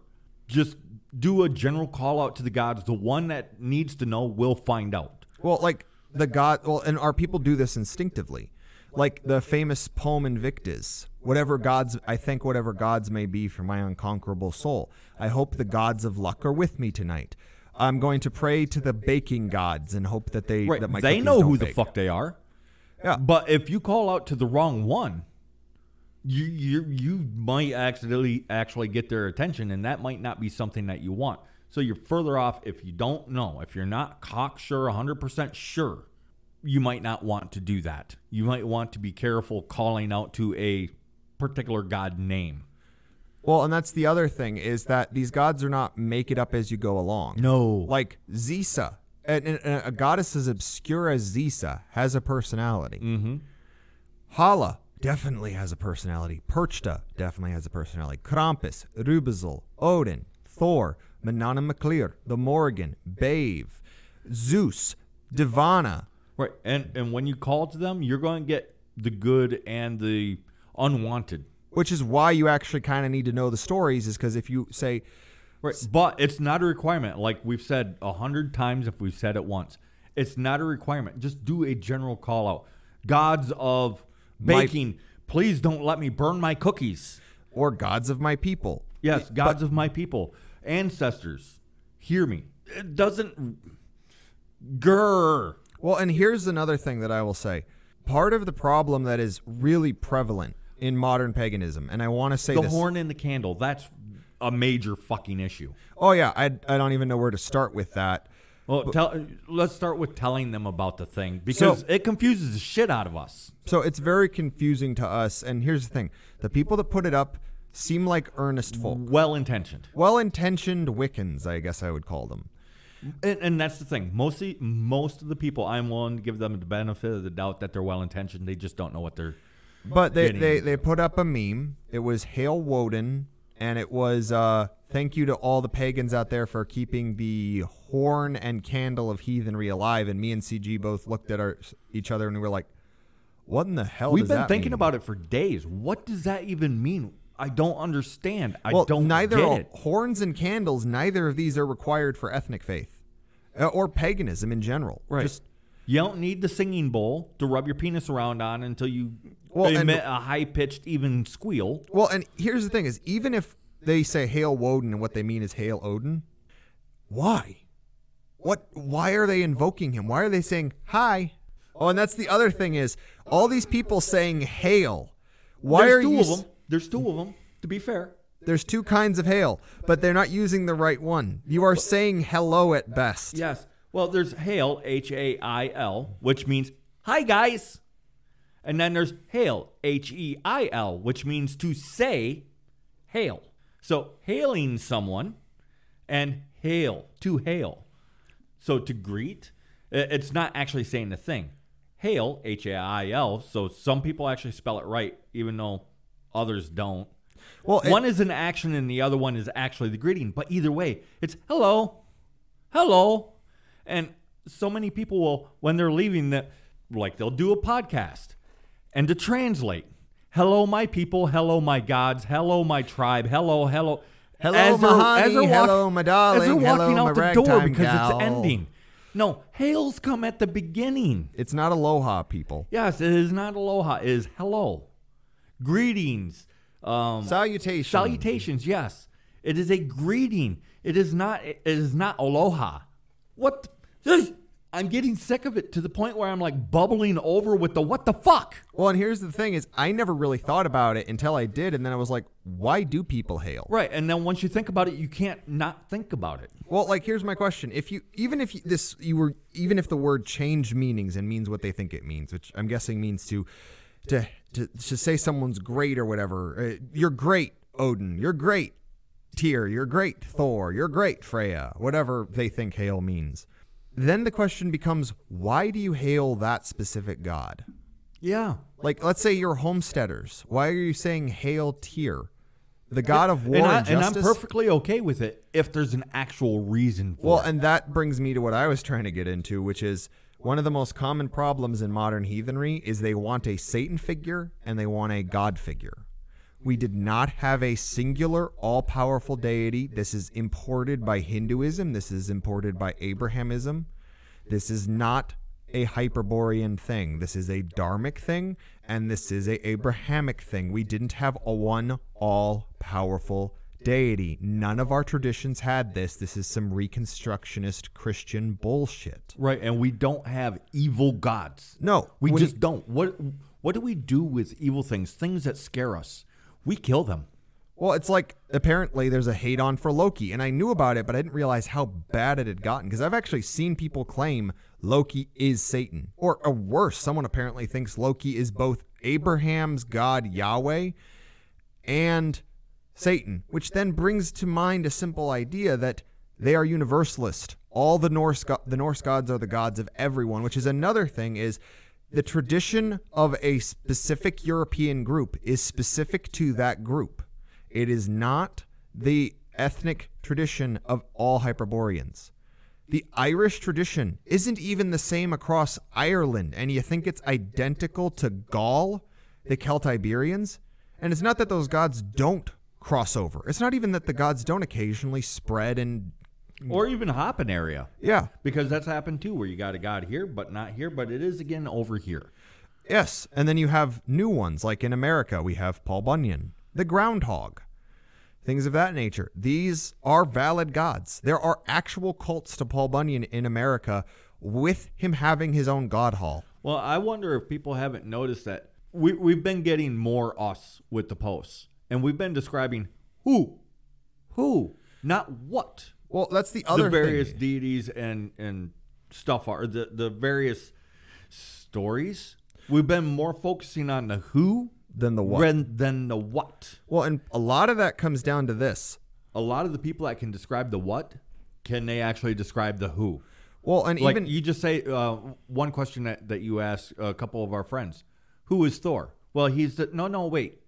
A: just do a general call out to the gods. The one that needs to know will find out.
B: Well, like the god. Well, and our people do this instinctively, like the famous poem Invictus. Whatever gods, I thank whatever gods may be for my unconquerable soul. I hope the gods of luck are with me tonight. I'm going to pray to the baking gods and hope that they
A: Right.
B: that my
A: They know who the fuck they are.
B: Yeah.
A: But if you call out to the wrong one, you you you might accidentally actually get their attention, and that might not be something that you want. So you're further off if you don't know. If you're not cocksure, 100% sure, you might not want to do that. You might want to be careful calling out to a particular god name.
B: Well, and that's the other thing is that these gods are not make it up as you go along.
A: No.
B: Like Zisa, and a goddess as obscure as Zisa has a personality. Mm-hmm. Hala definitely has a personality. Perchta definitely has a personality. Krampus, Rübezahl, Odin, Thor, Manannán mac Lir, the Morrigan, Badb, Zeus, Divana.
A: Right. And and when you call to them, you're going to get the good and the unwanted.
B: Which is why you actually kind of need to know the stories, is because if you say,
A: Right. But it's not a requirement. Like we've said a hundred times, if we've said it once, it's not a requirement. Just do a general call out. Gods of
B: My-
A: baking, please don't let me burn my cookies.
B: or gods of my people.
A: Yes, gods of my people, ancestors, hear me. It doesn't. Grr.
B: Well, and here's another thing that I will say. Part of the problem that is really prevalent in modern paganism, and I want to say
A: The
B: this.
A: horn in the candle. That's a major fucking issue.
B: oh yeah, I, I don't even know where to start with that.
A: Well, tell, let's start with telling them about the thing because
B: So-
A: it confuses the shit out of us.
B: So it's very confusing to us. And here's the thing: the people that put it up seem like earnest folk,
A: Well intentioned.
B: well-intentioned Wiccans, I guess I would call them.
A: And, and that's the thing. Mostly, most of the people, I'm willing to give them the benefit of the doubt that they're well intentioned. They just don't know what they're.
B: But they, they,
A: into
B: they put up a meme. It was Hail Woden, and it was uh, Thank you to all the pagans out there for keeping the horn and candle of heathenry alive. And me and CG both looked at our each other and we were like, "What in the hell?"
A: We've been thinking
B: mean?
A: about it for days. What does that even mean? I don't understand. I
B: well,
A: don't
B: neither
A: get it.
B: horns and candles. Neither of these are required for ethnic faith uh, or paganism in general.
A: Right.
B: Just
A: You don't need the singing bowl to rub your penis around on until you
B: Well, and-
A: emit a high pitched, even squeal.
B: Well, and here's the thing: is even if they say "Hail Woden" and what they mean is "Hail Odin," why? What? Why are they invoking him? Why are they saying "Hi"? Oh, and that's the other thing is all these people saying "Hail." Why
A: There's
B: are
A: two
B: you?
A: of them. There's two of them. To be fair,
B: There's two kinds of hail, but they're not using the right one. You are saying hello at best.
A: yes. Well, there's hail, H A I L, which means hi guys, and then there's hail, H E I L, which means to say hail. So hailing someone, and hail to hail. So to greet, it's not actually saying the thing. Hail, H A I L. So some people actually spell it right, even though others don't.
B: Well,
A: one is an action and the other one is actually the greeting. But either way, it's hello, hello. And so many people will, when they're leaving, that like they'll do a podcast and to translate, hello, my people, hello, my gods, hello, my tribe, hello, hello.
B: Hello,
A: As
B: my honey,
A: walk-
B: hello, my darling,
A: As they're walking
B: hello,
A: out the door because
B: gal.
A: it's ending. No, hails come at the beginning.
B: it's not aloha, people.
A: Yes, it is not aloha. It is hello, greetings, um,
B: Salutation.
A: salutations. Yes, it is a greeting. It is not. It is not aloha. What? the- I'm getting sick of it to the point where I'm like bubbling over with the what the fuck.
B: Well, and here's the thing: is I never really thought about it until I did, and then I was like, "Why do people hail?"
A: Right, and then once you think about it, you can't not think about it.
B: Well, like here's my question: If you, even if you, this, you were, even if the word change meanings and means what they think it means, which I'm guessing means to, to, to, to say someone's great or whatever. Uh, you're great, Odin. You're great, Tyr. You're great, Thor. You're great, Freya. Whatever they think hail means. Then the question becomes, why do you hail that specific god?
A: Yeah.
B: Like, let's say you're homesteaders. Why are you saying hail Tyr, the god of war
A: and,
B: and,
A: I, and I'm perfectly okay with it if there's an actual reason for
B: Well,
A: it.
B: Well, and that brings me to what I was trying to get into, which is one of the most common problems in modern heathenry is they want a Satan figure and they want a God figure. We did not have a singular all powerful deity. This is imported by Hinduism. This is imported by Abrahamism. This is not a Hyperborean thing. This is a Dharmic thing, and this is a Abrahamic thing. We didn't have a one all powerful deity. None of our traditions had this. This is some Reconstructionist Christian bullshit.
A: right, and we don't have evil gods.
B: No,
A: We
B: when
A: just don't. What what do we do with evil things? Things that scare us. We kill them.
B: Well, it's like apparently there's a hate on for Loki, and I knew about it, but I didn't realize how bad it had gotten because I've actually seen people claim Loki is Satan, or, or worse, someone apparently thinks Loki is both Abraham's god Yahweh and Satan, which then brings to mind a simple idea that they are universalist. All the Norse go- the Norse gods are the gods of everyone, which is another thing is the tradition of a specific European group is specific to that group. It is not the ethnic tradition of all Hyperboreans. The Irish tradition isn't even the same across Ireland, and you think it's identical to Gaul, the Celtiberians? And it's not that those gods don't cross over. It's not even that the gods don't occasionally spread and
A: Or even hop an area.
B: yeah,
A: Because that's happened too, where you got a god here, but not here, but it is again over here.
B: Yes, and then you have new ones like in America we have Paul Bunyan, the groundhog. Things of that nature. These are valid gods. There are actual cults to Paul Bunyan in America with him having his own god hall.
A: Well, I wonder if people haven't noticed that we, we've been getting more us with the posts, and we've been describing who, who, not what
B: Well, that's the other
A: the various
B: thing.
A: deities and and stuff are the the various stories. We've been more focusing on the who
B: Than the what.
A: than, than the what.
B: Well, and a lot of that comes down to this.
A: A lot of the people that can describe the what, can they actually describe the who?
B: Well, and
A: Like
B: even
A: you just say uh, one question that, that you asked a couple of our friends, who is Thor? Well, he's the no no wait.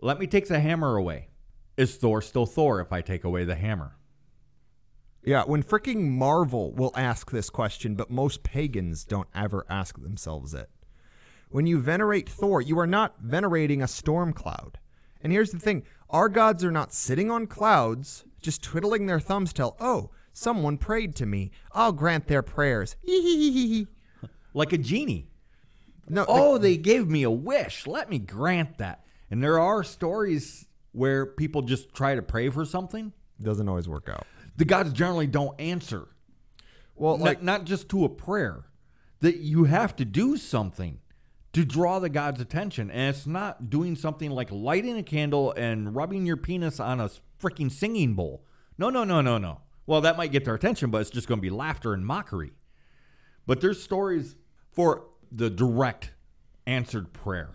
A: Let me take the hammer away. is Thor still Thor if I take away the hammer?
B: Yeah, when freaking Marvel will ask this question, but most pagans don't ever ask themselves it. When you venerate Thor, you are not venerating a storm cloud. And here's the thing our gods are not sitting on clouds, just twiddling their thumbs, tell, oh, someone prayed to me. I'll grant their prayers.
A: Like a genie.
B: No,
A: Oh, they gave me a wish. Let me grant that. And there are stories where people just try to pray for something.
B: doesn't always work out.
A: The gods generally don't answer.
B: Well,
A: Not-
B: like,
A: not just to a prayer. That you have to do something to draw the god's attention. And it's not doing something like lighting a candle and rubbing your penis on a freaking singing bowl. No, no, no, no, no. Well, that might get their attention, but it's just going to be laughter and mockery. But there's stories for the direct answered prayer.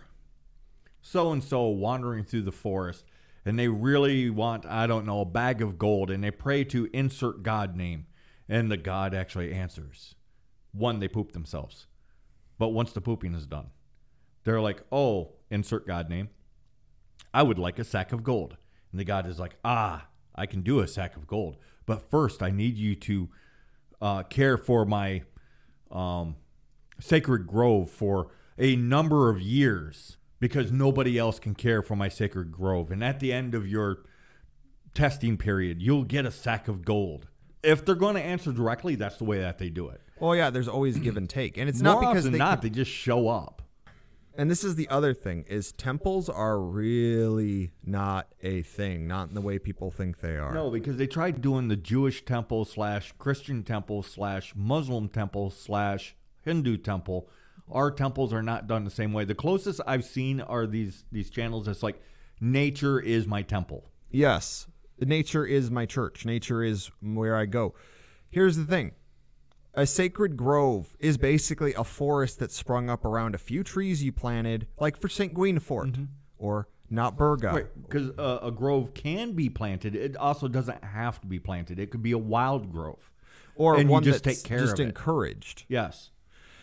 A: So and so wandering through the forest, and they really want, I don't know, a bag of gold, and they pray to insert God name, and the God actually answers. One, they poop themselves. But once the pooping is done, they're like, oh, insert God name. I would like a sack of gold. And the God is like, ah, I can do a sack of gold. But first, I need you to uh, care for my um, sacred grove for a number of years because nobody else can care for my sacred grove. And at the end of your testing period, you'll get a sack of gold. If they're going to answer directly, that's the way that they do it.
B: well, yeah, there's always give and take. And it's
A: More
B: not because
A: often
B: they
A: not, they just show up.
B: And this is the other thing is temples are really not a thing, not in the way people think they are.
A: No, because they tried doing the Jewish temple slash Christian temple slash Muslim temple slash Hindu temple. Our temples are not done the same way. The closest I've seen are these these channels. It's like nature is my temple.
B: Yes, nature is my church. Nature is where I go. Here's the thing. A sacred grove is basically a forest that sprung up around a few trees you planted, like for St. Guinefort or Notburga.
A: Right, because uh, a grove can be planted. It also doesn't have to be planted. It could be a wild grove,
B: Or
A: and
B: one
A: you just
B: that's
A: take care
B: just
A: of it.
B: encouraged.
A: Yes,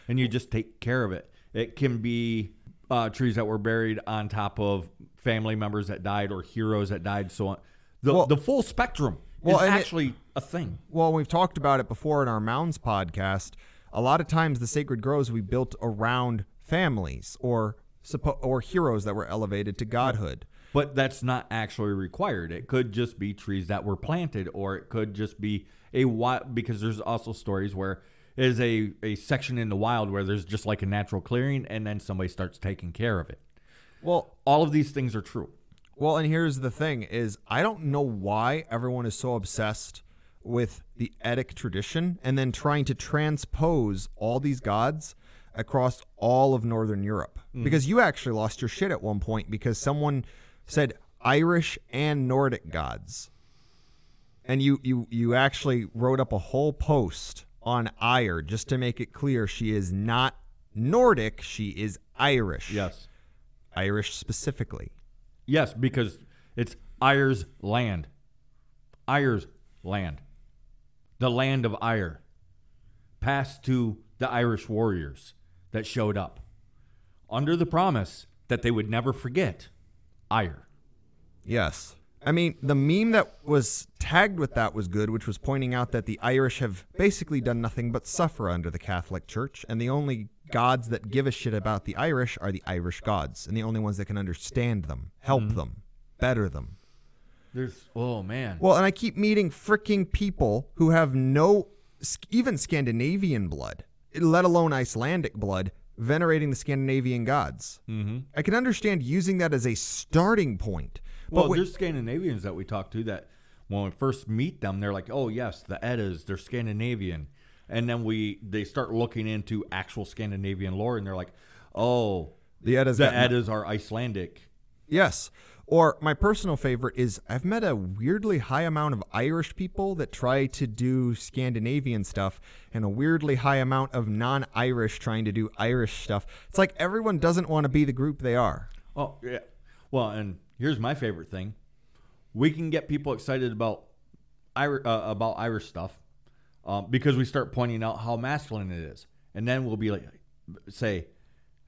A: and you just take care of it. It can be uh, trees that were buried on top of family members that died or heroes that died. So on. The
B: Well-
A: the full spectrum
B: Well,
A: is
B: and it-
A: actually a thing.
B: Well, we've talked about it before in our Mounds podcast. A lot of times, the sacred groves we built around families or or heroes that were elevated to godhood.
A: But that's not actually required. It could just be trees that were planted, or it could just be a wild. Because there's also stories where is a a section in the wild where there's just like a natural clearing, and then somebody starts taking care of it.
B: Well,
A: All of these things are true.
B: Well, and here's the thing is I don't know why everyone is so obsessed with the Eddic tradition and then trying to transpose all these gods across all of northern Europe. Mm-hmm. Because you actually lost your shit at one point because someone said Irish and Nordic gods. And you you you actually wrote up a whole post on Ire just to make it clear she is not Nordic, she is Irish.
A: Yes.
B: Irish specifically.
A: Yes, because it's Ire's land. Ire's land. The land of Ire. Passed to the Irish warriors that showed up under the promise that they would never forget Ire.
B: Yes. I mean, the meme that was tagged with that was good, which was pointing out that the Irish have basically done nothing but suffer under the Catholic Church, and the only gods that give a shit about the Irish are the Irish gods, and the only ones that can understand them, help them, better them.
A: There's oh man.
B: Well, and I keep meeting freaking people who have no, even Scandinavian blood, let alone Icelandic blood, venerating the Scandinavian gods. Mm-hmm. I can understand using that as a starting point.
A: Well,
B: when-
A: there's Scandinavians that we talk to that when we first meet them, they're like, "Oh yes, the Eddas, they're Scandinavian," and then we they start looking into actual Scandinavian lore, and they're like, "Oh,
B: The Eddas
A: the Eddas are Icelandic."
B: Yes. Or my personal favorite is I've met a weirdly high amount of Irish people that try to do Scandinavian stuff and a weirdly high amount of non Irish trying to do Irish stuff. It's like everyone doesn't want to be the group they are.
A: Oh yeah. Well, and here's my favorite thing: we can get people excited about Irish uh, about Irish stuff um, because we start pointing out how masculine it is, and then we'll be like, say,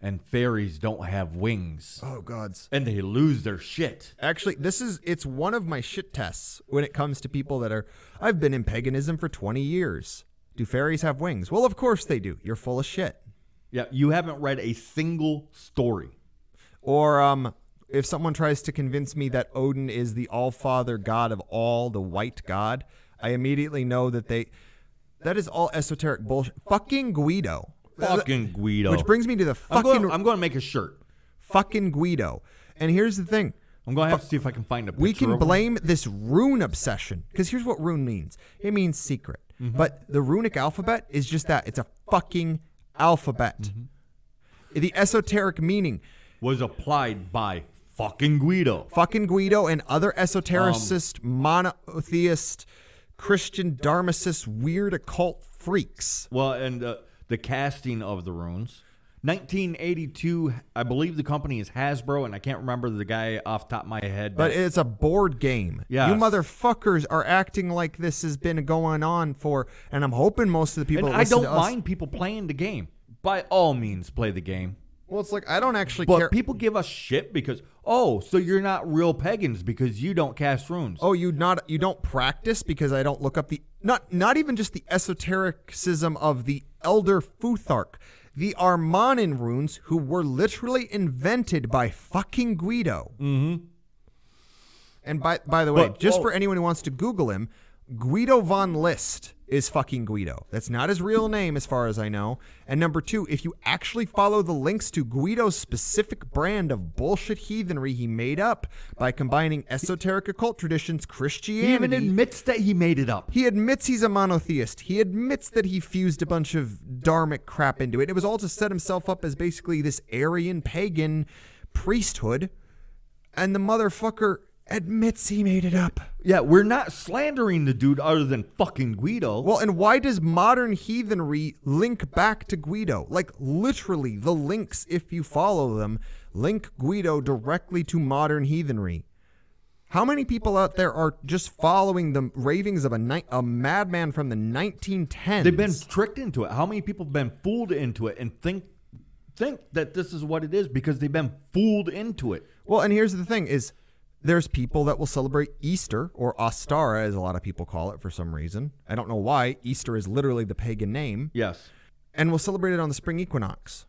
A: and fairies don't have wings,
B: Oh gods.
A: and they lose their shit.
B: Actually, this is it's one of my shit tests when it comes to people that are I've been in paganism for 20 years. Do fairies have wings? Well, of course they do. You're full of shit.
A: Yeah, you haven't read a single story.
B: Or um if someone tries to convince me that Odin is the all-father god of all, the white god, I immediately know that they that is all esoteric bullshit. Fucking Guido.
A: Fucking Guido.
B: Which brings me to the
A: I'm
B: fucking
A: going, I'm going to make a shirt.
B: fucking Guido. And here's the thing.
A: I'm going to have to see if I can find a
B: We can blame this rune obsession because here's what rune means. It means secret.
A: Mm-hmm.
B: But the runic alphabet is just that. It's a fucking alphabet.
A: Mm-hmm.
B: The esoteric meaning,
A: was applied by fucking Guido.
B: fucking Guido and other
A: Um,
B: esotericist, monotheist, Christian dharmacist, weird occult freaks.
A: Well, and uh, the casting of the runes. 1982, I believe the company is Hasbro, and I can't remember the guy off the top of my head.
B: But it's a board game.
A: Yes.
B: You motherfuckers are acting like this has been going on for, and I'm hoping most of the people
A: I don't mind people playing the game. By all means, play the game.
B: Well, it's like I don't actually
A: But
B: care.
A: people give us shit because, oh, so you're not real pagans because you don't cast runes.
B: Oh, you not you don't practice because I don't look up the not not even just the esotericism of the Elder Futhark, the Armanen runes, who were literally invented by fucking Guido. Mm-hmm. And by by the way,
A: But-
B: just
A: oh.
B: for anyone who wants to Google him, Guido von List is fucking Guido. That's not his real name, as far as I know. And number two, if you actually follow the links to Guido's specific brand of bullshit heathenry he made up by combining esoteric occult traditions, Christianity.
A: he even admits that he made it up.
B: he admits he's a monotheist. He admits that he fused a bunch of dharmic crap into it. It was all to set himself up as basically this Aryan pagan priesthood. And the motherfucker admits he made it up.
A: Yeah, we're not slandering the dude other than fucking Guido.
B: Well, and why does modern heathenry link back to Guido? Like, literally, the links, if you follow them, link Guido directly to modern heathenry. How many people out there are just following the ravings of a, ni- a madman from the 1910s?
A: They've been tricked into it. How many people have been fooled into it and think think that this is what it is because they've been fooled into it?
B: Well, and here's the thing: is there's people that will celebrate Easter or Ostara, as a lot of people call it for some reason. I don't know why. Easter is literally the pagan name,
A: Yes.
B: and we'll celebrate it on the spring equinox.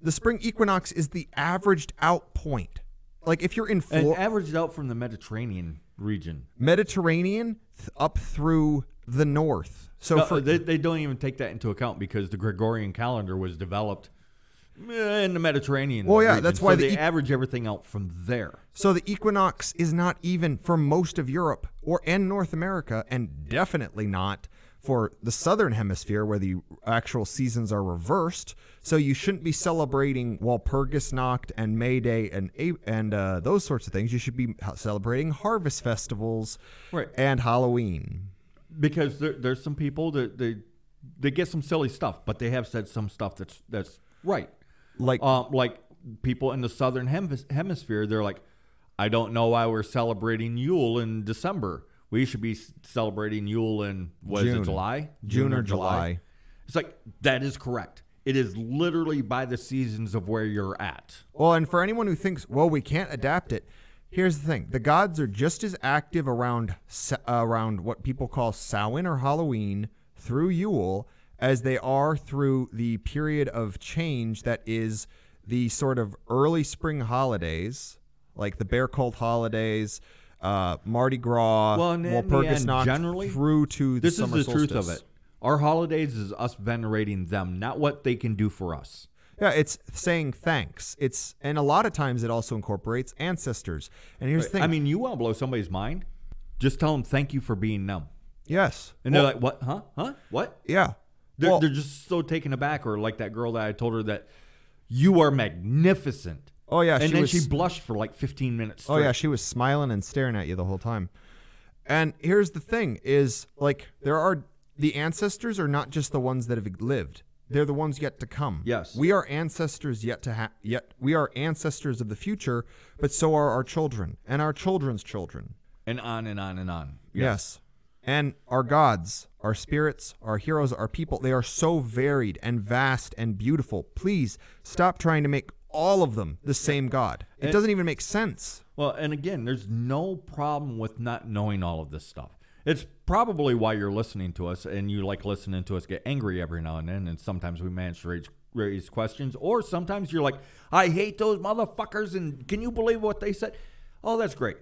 B: The spring equinox is the averaged out point. Like if you're in
A: And
B: Florida,
A: averaged out from the Mediterranean region.
B: Mediterranean th- up through the north. So
A: No,
B: for
A: they, they don't even take that into account because the Gregorian calendar was developed in the Mediterranean.
B: Well, yeah,
A: region,
B: that's
A: so
B: why the
A: they
B: e-
A: average everything out from there.
B: So the equinox is not even for most of Europe or and North America, and definitely not for the southern hemisphere where the actual seasons are reversed. So you shouldn't be celebrating Walpurgisnacht and May Day and and uh, those sorts of things. You should be celebrating harvest festivals
A: Right.
B: and Halloween.
A: Because there, there's some people that they they get some silly stuff, but they have said some stuff that's that's right.
B: Like
A: um, like people in the southern hemis- hemisphere, they're like, I don't know why we're celebrating Yule in December. We should be celebrating Yule in what is
B: June.
A: it, July?
B: June or July.
A: It's like that is correct. It is literally by the seasons of where you're at.
B: Well, and for anyone who thinks, well, we can't adapt it, here's the thing: the gods are just as active around around what people call Samhain or Halloween through Yule as they are through the period of change that is the sort of early spring holidays, like the Bear Cult holidays. Uh, Mardi Gras,
A: Well, and in the end,
B: Walpurgisnacht,
A: generally,
B: through to the
A: This is
B: summer
A: the truth of it. Our holidays is us venerating them, not what they can do for us.
B: Yeah, it's saying thanks. It's and a lot of times it also incorporates ancestors. And here's the thing.
A: I mean, you want to blow somebody's mind? Just tell them thank you for being them.
B: yes,
A: And
B: Well,
A: they're like, what? Huh? Huh? What?
B: Yeah.
A: They're,
B: Well-
A: they're just so taken aback, or like that girl that I told her that you are magnificent.
B: Oh yeah,
A: and
B: she
A: then
B: was,
A: she blushed for like 15 minutes.
B: Oh yeah, she was smiling and staring at you the whole time. And here's the thing is like there are the ancestors are not just the ones that have lived. They're the ones yet to come.
A: Yes.
B: We are ancestors yet to have yet we are ancestors of the future, but so are our children and our children's children.
A: and on and on and on.
B: Yes. And our gods, our spirits, our heroes, our people, they are so varied and vast and beautiful. Please stop trying to make all of them the same God. It
A: And-
B: doesn't even make sense.
A: Well, and again, there's no problem with not knowing all of this stuff. It's probably why you're listening to us and you like listening to us get angry every now and then. And sometimes we manage to raise, raise questions, or sometimes you're like, I hate those motherfuckers. And can you believe what they said? Oh, that's great.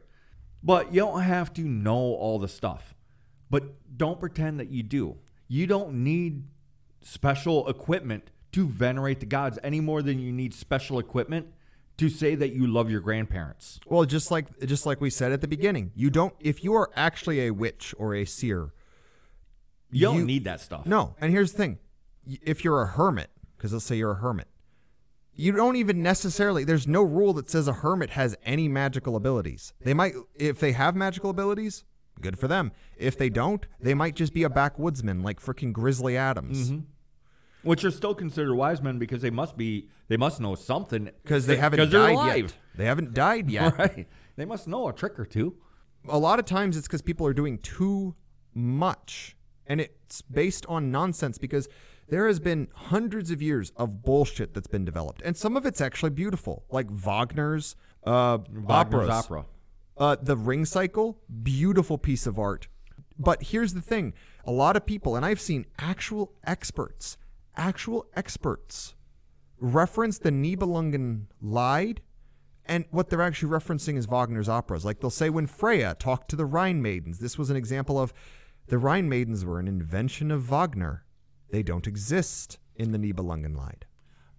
A: But you don't have to know all the stuff. But don't pretend that you do. You don't need special equipment to venerate the gods any more than you need special equipment to say that you love your grandparents.
B: Well, just like just like we said at the beginning, you don't if you are actually a witch or a seer,
A: You don't
B: You-
A: need that stuff.
B: No, and here's the thing: if you're a hermit, because let's say you're a hermit, you don't even necessarily. There's no rule that says a hermit has any magical abilities. They might, if they have magical abilities, good for them. If they don't, they might just be a backwoodsman like freaking Grizzly Adams,
A: Which are still considered wise men because they must be they must know something
B: because they haven't died yet. They haven't died yet.
A: Right. They must know a trick or two.
B: a lot of times it's because people are doing too much and it's based on nonsense because there has been hundreds of years of bullshit that's been developed and some of it's actually beautiful like wagner's uh
A: Wagner's
B: operas.
A: opera.
B: Uh the ring cycle beautiful piece of art but here's the thing a lot of people and i've seen actual experts actual experts reference the Nibelungen Lied, and what they're actually referencing is Wagner's operas. Like they'll say when Freya talked to the Rhine maidens, this was an example of the Rhine maidens were an invention of Wagner. They don't exist in the Nibelungen Lied.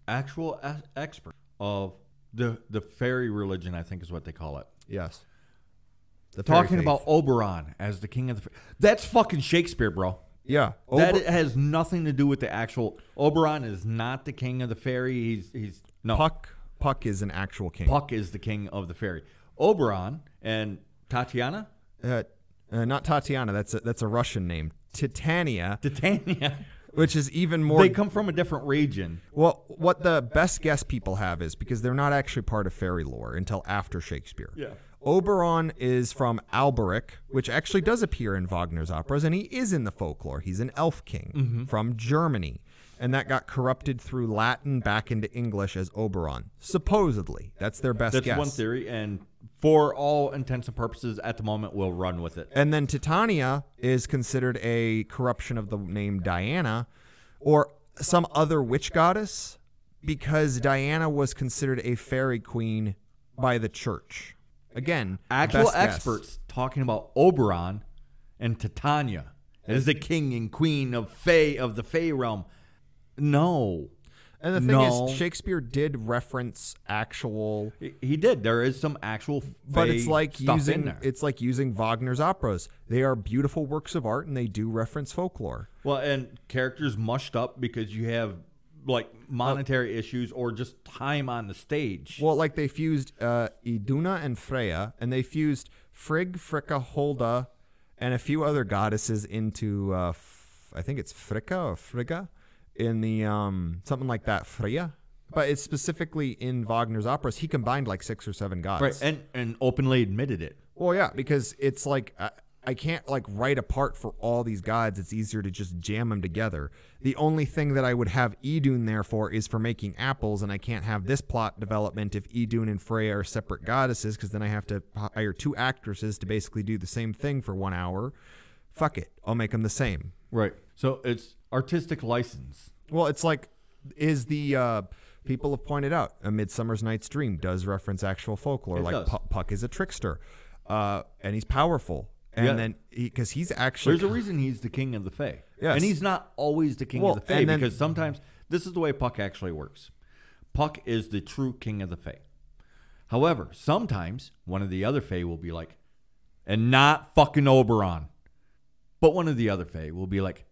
A: Actual e- expert of the the fairy religion, I think is what they call it.
B: Yes. The
A: Talking
B: faith.
A: about Oberon as the king of the. fa- That's fucking Shakespeare, bro.
B: yeah,
A: that has nothing to do with the actual. Oberon is not the king of the fairy. He's he's no.
B: Puck. Puck is an actual king.
A: Puck is the king of the fairy. Oberon and Tatiana,
B: Uh, uh, not Tatiana. That's a, that's a Russian name. Titania,
A: Titania,
B: which is even more
A: they come from a different region.
B: Well, what the best guess people have is because they're not actually part of fairy lore until after Shakespeare.
A: Yeah.
B: Oberon is from Alberic, which actually does appear in Wagner's operas, and he is in the folklore. He's an elf king mm-hmm. from Germany, and that got corrupted through Latin back into English as Oberon. Supposedly, that's their best
A: That's
B: guess.
A: one theory, and for all intents and purposes, at the moment, we'll run with it.
B: And then Titania is considered a corruption of the name Diana or some other witch goddess because Diana was considered a fairy queen by the church. Again,
A: Actual experts talking about Oberon and Titania as the king and queen of Fey of the Fey realm. No,
B: And the thing
A: No.
B: is, Shakespeare did reference actual,
A: he, did. There is some actual,
B: but it's like using it's like using Wagner's operas. They are beautiful works of art, and they do reference folklore.
A: Well, and characters mushed up because you have like monetary issues or just time on the stage.
B: Well, like they fused uh, Iduna and Freya, and they fused Frigg, Fricka, Holda, and a few other goddesses into, uh, f- I think it's Fricka or Frigga, in the um, something like that, Freya. But it's specifically in Wagner's operas. He combined like six or seven gods.
A: right, and and openly admitted it.
B: Well, yeah, because it's like I, I can't like write a part for all these gods. It's easier to just jam them together. The only thing that I would have Idun there for is for making apples, and I can't have this plot development if Idun and Freya are separate goddesses, because then I have to hire two actresses to basically do the same thing for one hour. Fuck it, I'll make them the same.
A: Right. So it's artistic license.
B: Well, it's like is the uh, people have pointed out a Midsummer's Night's Dream does reference actual folklore,
A: It
B: like. Puck, Puck is a trickster, uh, and he's powerful, and
A: Yeah.
B: then because he's actually
A: There's a reason he's the king of the Fae.
B: Yes.
A: And he's not always the king
B: Well,
A: of the Fae
B: then-
A: because sometimes this is the way Puck actually works. Puck is the true king of the Fae. However, sometimes one of the other Fae will be like, and not fucking Oberon. But one of the other Fae will be like,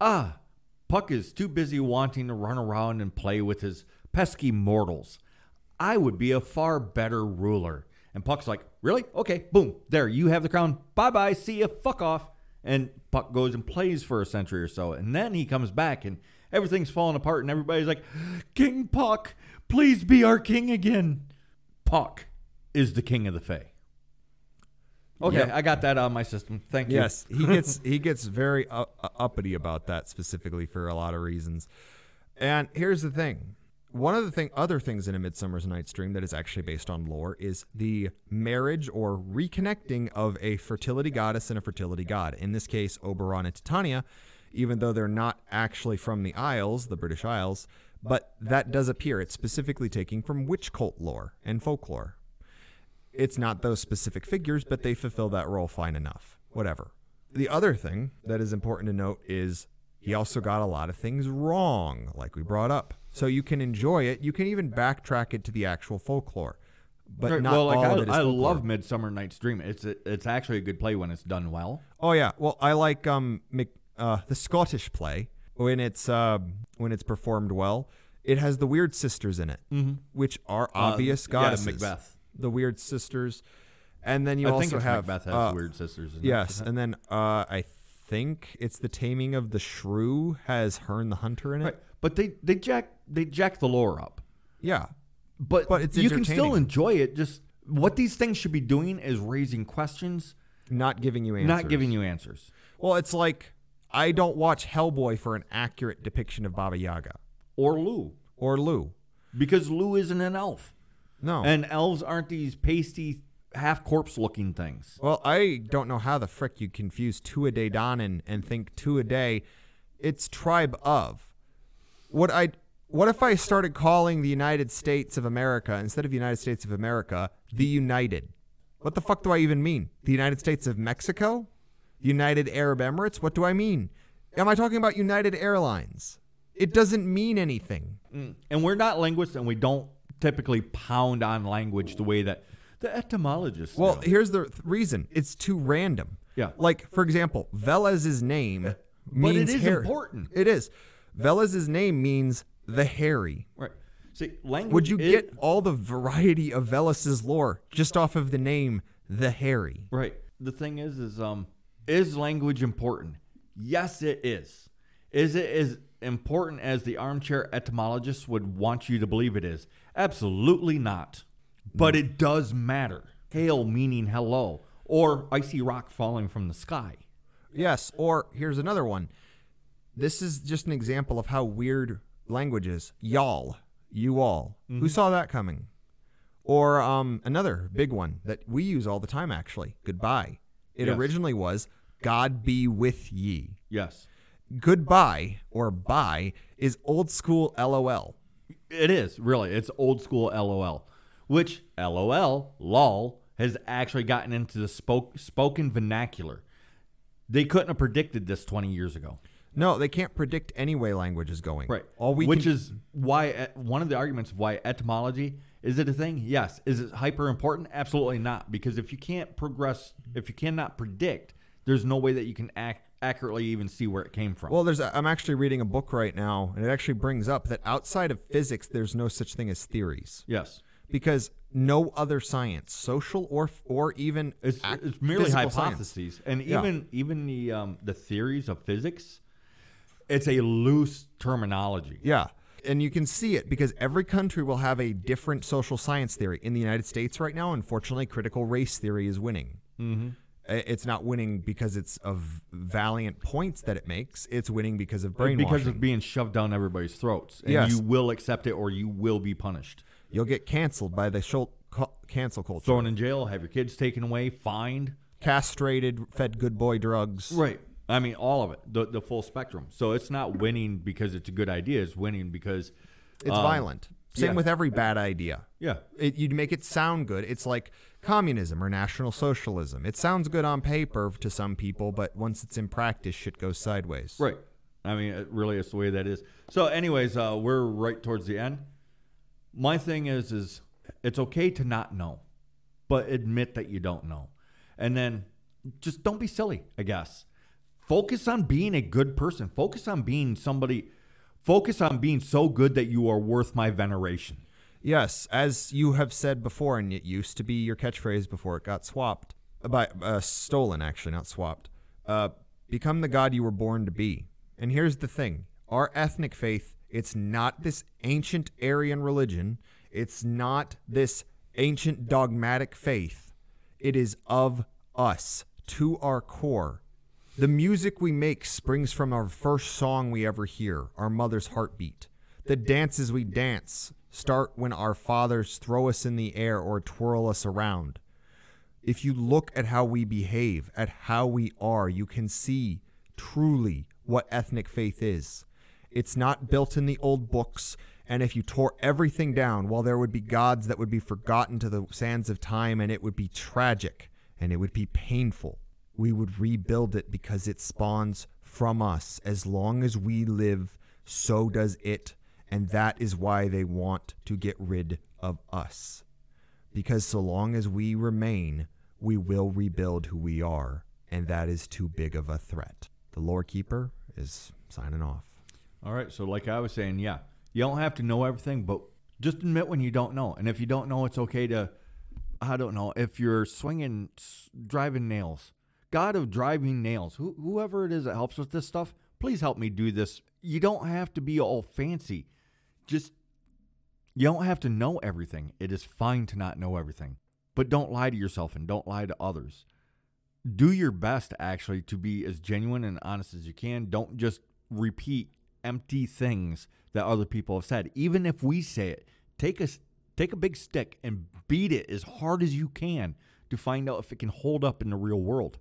A: ah, Puck is too busy wanting to run around and play with his pesky mortals. I would be a far better ruler. And Puck's like, really? Okay, boom, there, you have the crown. Bye bye, see ya, fuck off. And Puck goes and plays for a century or so. And then he comes back and everything's falling apart. And everybody's like, King Puck, please be our king again. Puck is the king of the Fae. Okay,
B: Yep.
A: I got that on my system. Thank you.
B: Yes, he gets he gets very uppity about that specifically for a lot of reasons. And here's the thing: one of the thing, other things in a Midsummer's Night's Dream that is actually based on lore is the marriage or reconnecting of a fertility goddess and a fertility god. In this case, Oberon and Titania, even though they're not actually from the Isles, the British Isles, but that does appear. It's specifically taking from witch cult lore and folklore. It's not those specific figures, but they fulfill that role fine enough. Whatever. The other thing that is important to note is he also got a lot of things wrong, like we brought up. So you can enjoy it. You can even backtrack it to the actual folklore, but
A: Right,
B: not
A: well, like
B: all
A: I,
B: of it is
A: I
B: folklore.
A: love Midsummer Night's Dream. It's a, it's actually a good play when it's done well.
B: Oh yeah. Well, I like um Mc, uh, the Scottish play when it's uh, when it's performed well. It has the weird sisters in it, which are obvious
A: Uh,
B: goddesses.
A: Yeah, Macbeth.
B: The weird sisters, and then you
A: I
B: also have
A: Macbeth has
B: uh,
A: weird sisters. In it.
B: Yes, and then uh, I think it's the Taming of the Shrew has Herne the Hunter in it.
A: Right, but they they jack they jack the lore up.
B: Yeah,
A: But,
B: But it's
A: you can still enjoy it. Just what these things should be doing is raising questions,
B: not giving you answers.
A: not giving you answers.
B: Well, it's like I don't watch Hellboy for an accurate depiction of Baba Yaga
A: Or Lou,
B: or Lou.
A: because Lou isn't an elf,
B: No.
A: and elves aren't these pasty, half corpse looking things.
B: well, I don't know how the frick you confuse Tuatha Dé Danann and think Tuatha Dé. It's tribe of. What I what if I started calling the United States of America instead of United States of America the United? What the fuck do I even mean? The United States of Mexico? United Arab Emirates? What do I mean? Am I talking about United Airlines? It doesn't mean anything. Mm.
A: And we're not linguists, and we don't typically pound on language the way that the etymologists.
B: Well,
A: do.
B: here's the th- reason. It's too random.
A: Yeah.
B: Like, for example, Veles's name
A: But it
B: means
A: is
B: hair-
A: important.
B: It is. Veles's name means the hairy.
A: right. See, language.
B: Would you
A: is-
B: get all the variety of Veles's lore just off of the name the hairy?
A: Right. The thing is, is um, is language important? Yes, it is. Is it as important as the armchair etymologist would want you to believe it is? Absolutely not. But it does matter. Hail meaning hello, or icy rock falling from the sky.
B: Yes. Or here's another one. This is just an example of how weird language is. Y'all. You all. Who saw that coming? Or um, another big one that we use all the time, actually. Goodbye. It
A: Yes.
B: originally was God be with ye.
A: Yes,
B: Goodbye or bye is old school LOL.
A: it is really. It's old school LOL, which LOL lol has actually gotten into the spoke, spoken vernacular. They couldn't have predicted this 20 years ago.
B: No, they can't predict any way language is going.
A: Right.
B: All we
A: Which
B: can,
A: is why one of the arguments of why etymology is it a thing? Yes. Is it hyper important? Absolutely not. Because if you can't progress, if you cannot predict, there's no way that you can act accurately even see where it came from.
B: Well, there's. A, I'm actually reading a book right now, and it actually brings up that outside of physics, there's no such thing as theories
A: yes.
B: because no other science, social or or even
A: It's, it's merely
B: physical science-
A: hypotheses, and
B: Yeah.
A: even even the um, the theories of physics, it's a loose terminology.
B: Yeah. And you can see it because every country will have a different social science theory. In the United States right now, unfortunately, critical race theory is winning. Mm-hmm. It's not winning because it's of valiant points that it makes. It's winning because of brainwashing.
A: Because it's being shoved down everybody's throats, and
B: Yes.
A: you will accept it or you will be punished.
B: You'll get canceled by the shul- cancel culture.
A: Thrown in jail, have your kids taken away, fined.
B: Castrated, fed good boy drugs.
A: Right. I mean, all of it, the, the full spectrum. So it's not winning because it's a good idea. It's winning because
B: It's
A: um,
B: violent. Same
A: yeah.
B: with every bad idea.
A: Yeah.
B: It, you'd make it sound good. It's like communism or national socialism. It sounds good on paper to some people, but once it's in practice, shit goes sideways.
A: Right. I mean, it really it's the way that is. So, anyways, uh, we're right towards the end. My thing is, is it's okay to not know, but admit that you don't know, and then just don't be silly. I guess focus on being a good person. Focus on being somebody. Focus on being so good that you are worth my veneration.
B: Yes, as you have said before, and it used to be your catchphrase before it got swapped by uh, stolen, actually, not swapped. Uh, become the god you were born to be. And here's the thing: our ethnic faith. It's not this ancient Aryan religion. It's not this ancient dogmatic faith. It is of us to our core. The music we make springs from our first song we ever hear, our mother's heartbeat. The dances we dance start when our fathers throw us in the air or twirl us around. If you look at how we behave, at how we are, you can see truly what ethnic faith is. It's not built in the old books, and if you tore everything down, well, there would be gods that would be forgotten to the sands of time, and it would be tragic and it would be painful. We would rebuild it because it spawns from us. As long as we live, so does it. And that is why they want to get rid of us. Because so long as we remain, we will rebuild who we are. And that is too big of a threat. The lore keeper is signing off.
A: All right. So, like I was saying, yeah, you don't have to know everything, but just admit when you don't know. And if you don't know, it's okay to, I don't know, if you're swinging, driving nails, God of driving nails, who, whoever it is that helps with this stuff, please help me do this. You don't have to be all fancy. Just, you don't have to know everything. It is fine to not know everything. But don't lie to yourself and don't lie to others. Do your best actually to be as genuine and honest as you can. Don't just repeat empty things that other people have said. Even if we say it, take a take a big stick and beat it as hard as you can to find out if it can hold up in the real world.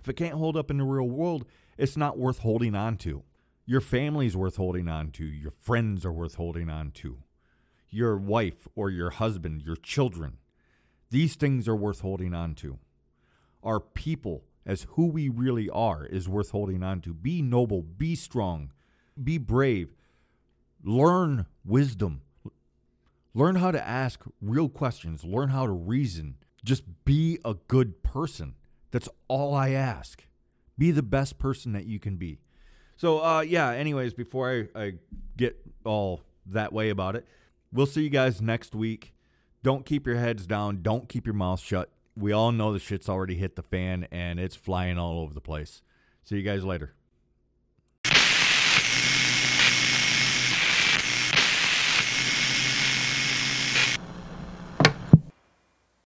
A: If it can't hold up in the real world, it's not worth holding on to. Your family's worth holding on to. Your friends are worth holding on to. Your wife or your husband, your children. These things are worth holding on to. Our people, as who we really are, is worth holding on to. Be noble, be strong, be brave. Learn wisdom. Learn how to ask real questions. Learn how to reason. Just be a good person. That's all I ask. Be the best person that you can be. So, uh, yeah, anyways, before I, I get all that way about it, we'll see you guys next week. Don't keep your heads down. Don't keep your mouth shut. We all know the shit's already hit the fan and it's flying all over the place. See you guys later.